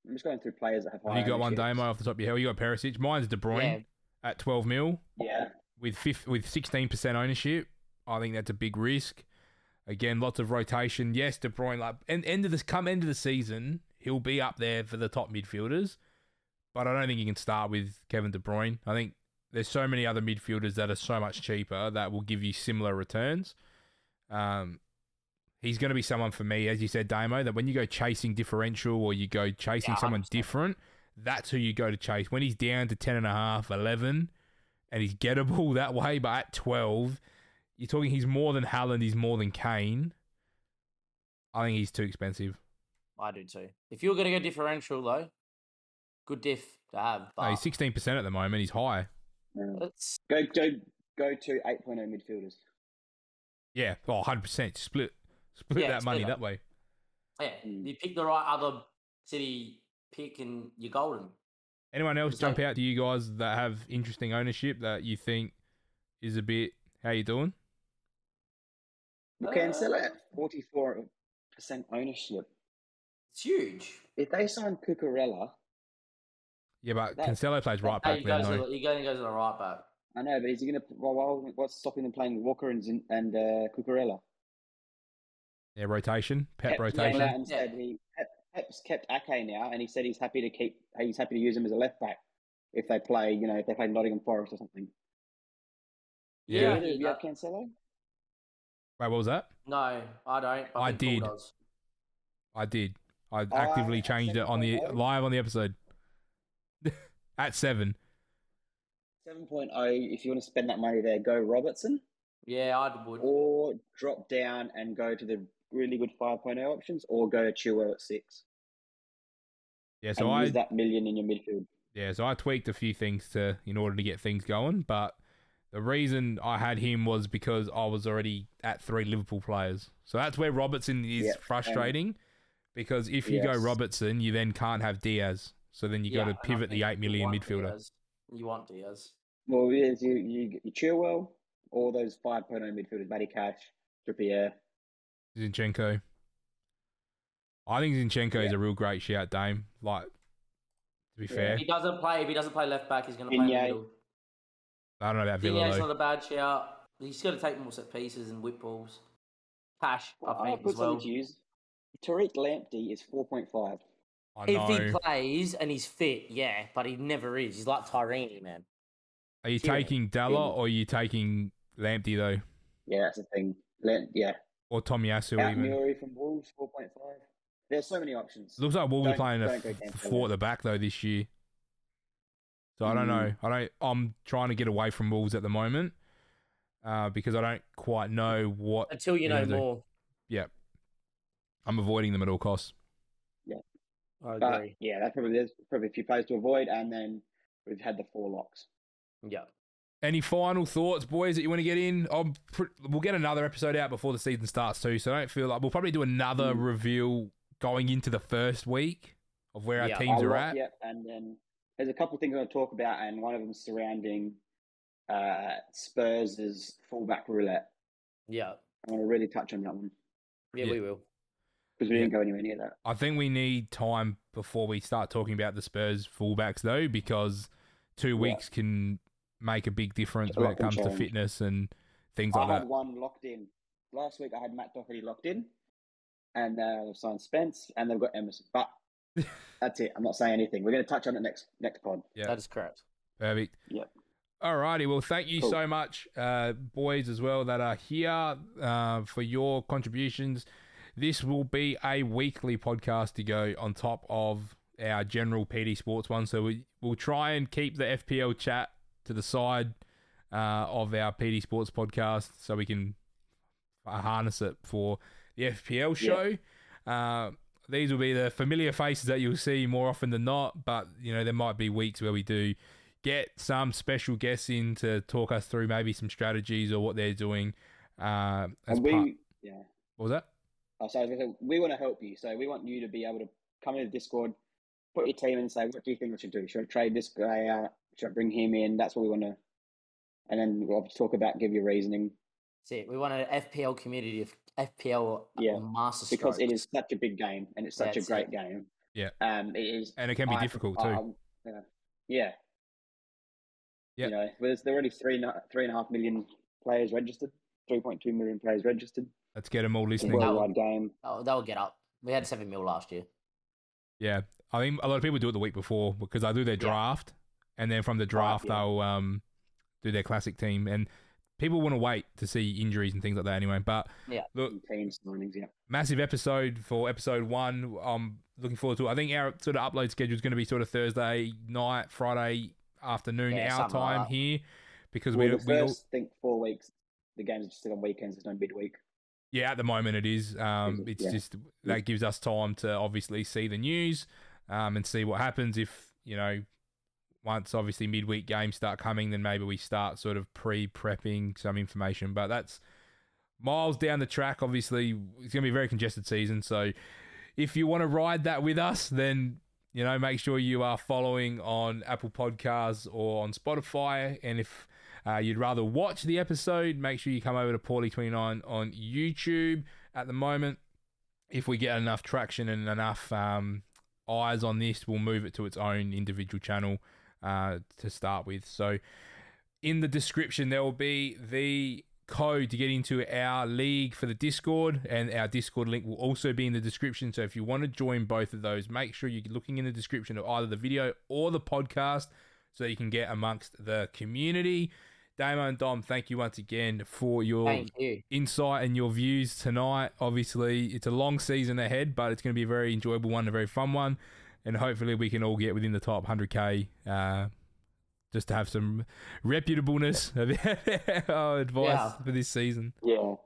I'm just going through players that have. Have you got one, ownerships. Damo, off the top of your head? You got Perisic. Mine's De Bruyne yeah, at 12 mil. Yeah, with fifth, with sixteen percent ownership, I think that's a big risk. Again, lots of rotation. Yes, De Bruyne. Like end, end of this, come end of the season, he'll be up there for the top midfielders. But I don't think you can start with Kevin De Bruyne. I think there's so many other midfielders that are so much cheaper that will give you similar returns. Um, he's going to be someone for me, as you said, Damo. That when you go chasing differential or you go chasing Yeah, someone different, that's who you go to chase. When he's down to ten and a half, eleven and he's gettable that way, but at 12, you're talking he's more than Haaland, he's more than Kane. I think he's too expensive. I do too. If you're going to go differential though, good diff to have. But No, he's 16% at the moment, he's high. yeah. it's Go go go to 8.0 midfielders. Yeah, oh, 100%. Split split Yeah, that money split that way. yeah, you pick the right other city pick and you're golden. Anyone else It's jump out to you guys that have interesting ownership that you think is a bit, how you doing? You can sell it at 44% ownership. It's huge. If they sign Cucurella, Yeah, but That- Cancelo plays right back he then, goes to though. the, he goes, he goes to the right back. I know, but is he going to? Well, well, what's stopping them playing Walker and and uh, Cucurella? Yeah, rotation, pep Pep rotation. out and Yeah. said he Pep, Pep's kept Ake now, and he said he's happy to keep. He's happy to use him as a left back if they play. You know, if they play Nottingham Forest or something. Yeah. yeah. I have you have. Cancelo? Wait, what was that? No, I don't. I, I did. does. I did. I I- actively at changed it on the live on the episode. At seven. 7.0. If you want to spend that money there, go Robertson, Yeah, I would. or drop down and go to the really good 5.0 options, or go to Chilwell at six. Yeah, so and I use that million in your midfield. Yeah, so I tweaked a few things to in order to get things going, but the reason I had him was because I was already at three Liverpool players. So that's where Robertson is Yeah, frustrating because if you go Robertson, you then can't have Diaz. So then you Yeah, got to pivot the think 8 you million want midfielder. Diaz. You want Diaz. Well, yes, you you, you Chilwell, all those five point oh midfielders, Matty Cash, Trippier. Zinchenko. I think Zinchenko is a real great shout, Dame. Like, to be Yeah. fair, If he doesn't play, if he doesn't play left back, he's going to play in middle. I don't know about Villa Digne's though. not a bad shout. He's going to take more set pieces and whip balls. Cash, Well, I I'll think, put as well. something to. Tariq Lamptey is four point five. I If he plays and he's fit, yeah, but he never is. He's like Tierney, man. Are you Yeah. taking Della or are you taking Lamptey though, Yeah, that's the thing. Lamp, yeah, or Tom Yasu Out even? Muri from Wolves, four point five. There's so many options. Looks like Wolves are Don't- playing a don't go f- against four at the back though this year. So I don't know. Hmm. I don't. I'm trying to get away from Wolves at the moment uh, because I don't quite know what Until you know more. do. more. I'm avoiding them at all costs. I But agree. yeah, that's probably there's probably a few players to avoid, and then we've had the four locks. Yeah. Any final thoughts, boys, that you want to get in? I'm pr- we'll get another episode out before the season starts too, so I don't feel like we'll probably do another Mm. reveal going into the first week of where our teams are lock, at. Yep, and then there's a couple of things I want to talk about, and one of them surrounding uh, Spurs' fullback roulette. Yeah. I want to really touch on that one Yeah, Yeah. we will. Because we Yeah. didn't go anywhere near that. I think we need time before we start talking about the Spurs fullbacks though, because two Yeah. weeks can make a big difference A when it can comes to fitness and things I like had that. one locked in last week. I had Matt Doherty locked in, and uh, they've signed Spence, and they've got Emerson. But that's it. I'm not saying anything. We're going to touch on it next next pod. Yeah. That is correct. Perfect. Yep. Alrighty, well, thank you Cool. so much, uh, boys, as well, that are here uh, for your contributions. This will be a weekly podcast to go on top of our general PD Sports one. So we, we'll try and keep the FPL chat to the side uh, of our PD Sports podcast so we can harness it for the FPL show. Uh, these will be the familiar faces that you'll see more often than not, but you know there might be weeks where we do get some special guests in to talk us through maybe some strategies or what they're doing. Uh, as And we, part, yeah. what was that? Oh, so I was gonna say, we want to help you. So we want you to be able to come into Discord, put your team in and say, what do you think we should do? Should I trade this guy out? Should I bring him in? That's what we want to. And then we'll talk about, give you reasoning That's it. We want an FPL community of FPL Yeah, master because it is such a big game and it's such That's a great it. game. Yeah. Um, it is. And it can be I- difficult too. um, yeah. Yeah. Yep. You know, there's there are already three three and a half million players registered, three point two million players registered. Let's get them all listening. Well- worldwide game. Oh, they'll get up. We had seven mil last year. Yeah, I think a lot of people do it the week before because they do their Yeah. draft, and then from the draft yeah. they'll um, do their classic team, and people want to wait to see injuries and things like that anyway. But Yeah. look, and Team yeah. massive episode for episode one. I'm looking forward to it. I think our sort of upload schedule is going to be sort of Thursday night, Friday afternoon, Yeah, our something like time here, because Well, we the we all, first think four weeks, the games are still on weekends. There's no midweek. Yeah, at the moment it is. Um, it's Yeah. just that gives us time to obviously see the news, um, and see what happens if you know. Once obviously midweek games start coming, then maybe we start sort of pre-prepping some information. But that's miles down the track. Obviously, it's going to be a very congested season. So if you want to ride that with us, then you know make sure you are following on Apple Podcasts or on Spotify. And if uh, you'd rather watch the episode, make sure you come over to Paulyyy29 on YouTube. At the moment, if we get enough traction and enough um, eyes on this, we'll move it to its own individual channel uh, to start with. So, in the description, there will be the code to get into our league for the Discord, and our Discord link will also be in the description. So, if you want to join both of those, make sure you're looking in the description of either the video or the podcast so you can get amongst the community. Damo and Dom, thank you once again for your you. insight and your views tonight. Obviously, it's a long season ahead, but it's going to be a very enjoyable one, a very fun one, and hopefully we can all get within the top 100k. Uh, just to have some reputableness of our advice Yeah. for this season. Yeah.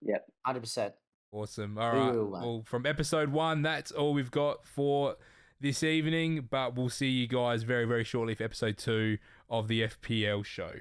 Yep. Hundred percent. Awesome. All right. Well, from episode one, that's all we've got for this evening, but we'll see you guys very, very shortly for episode two of the FPL show.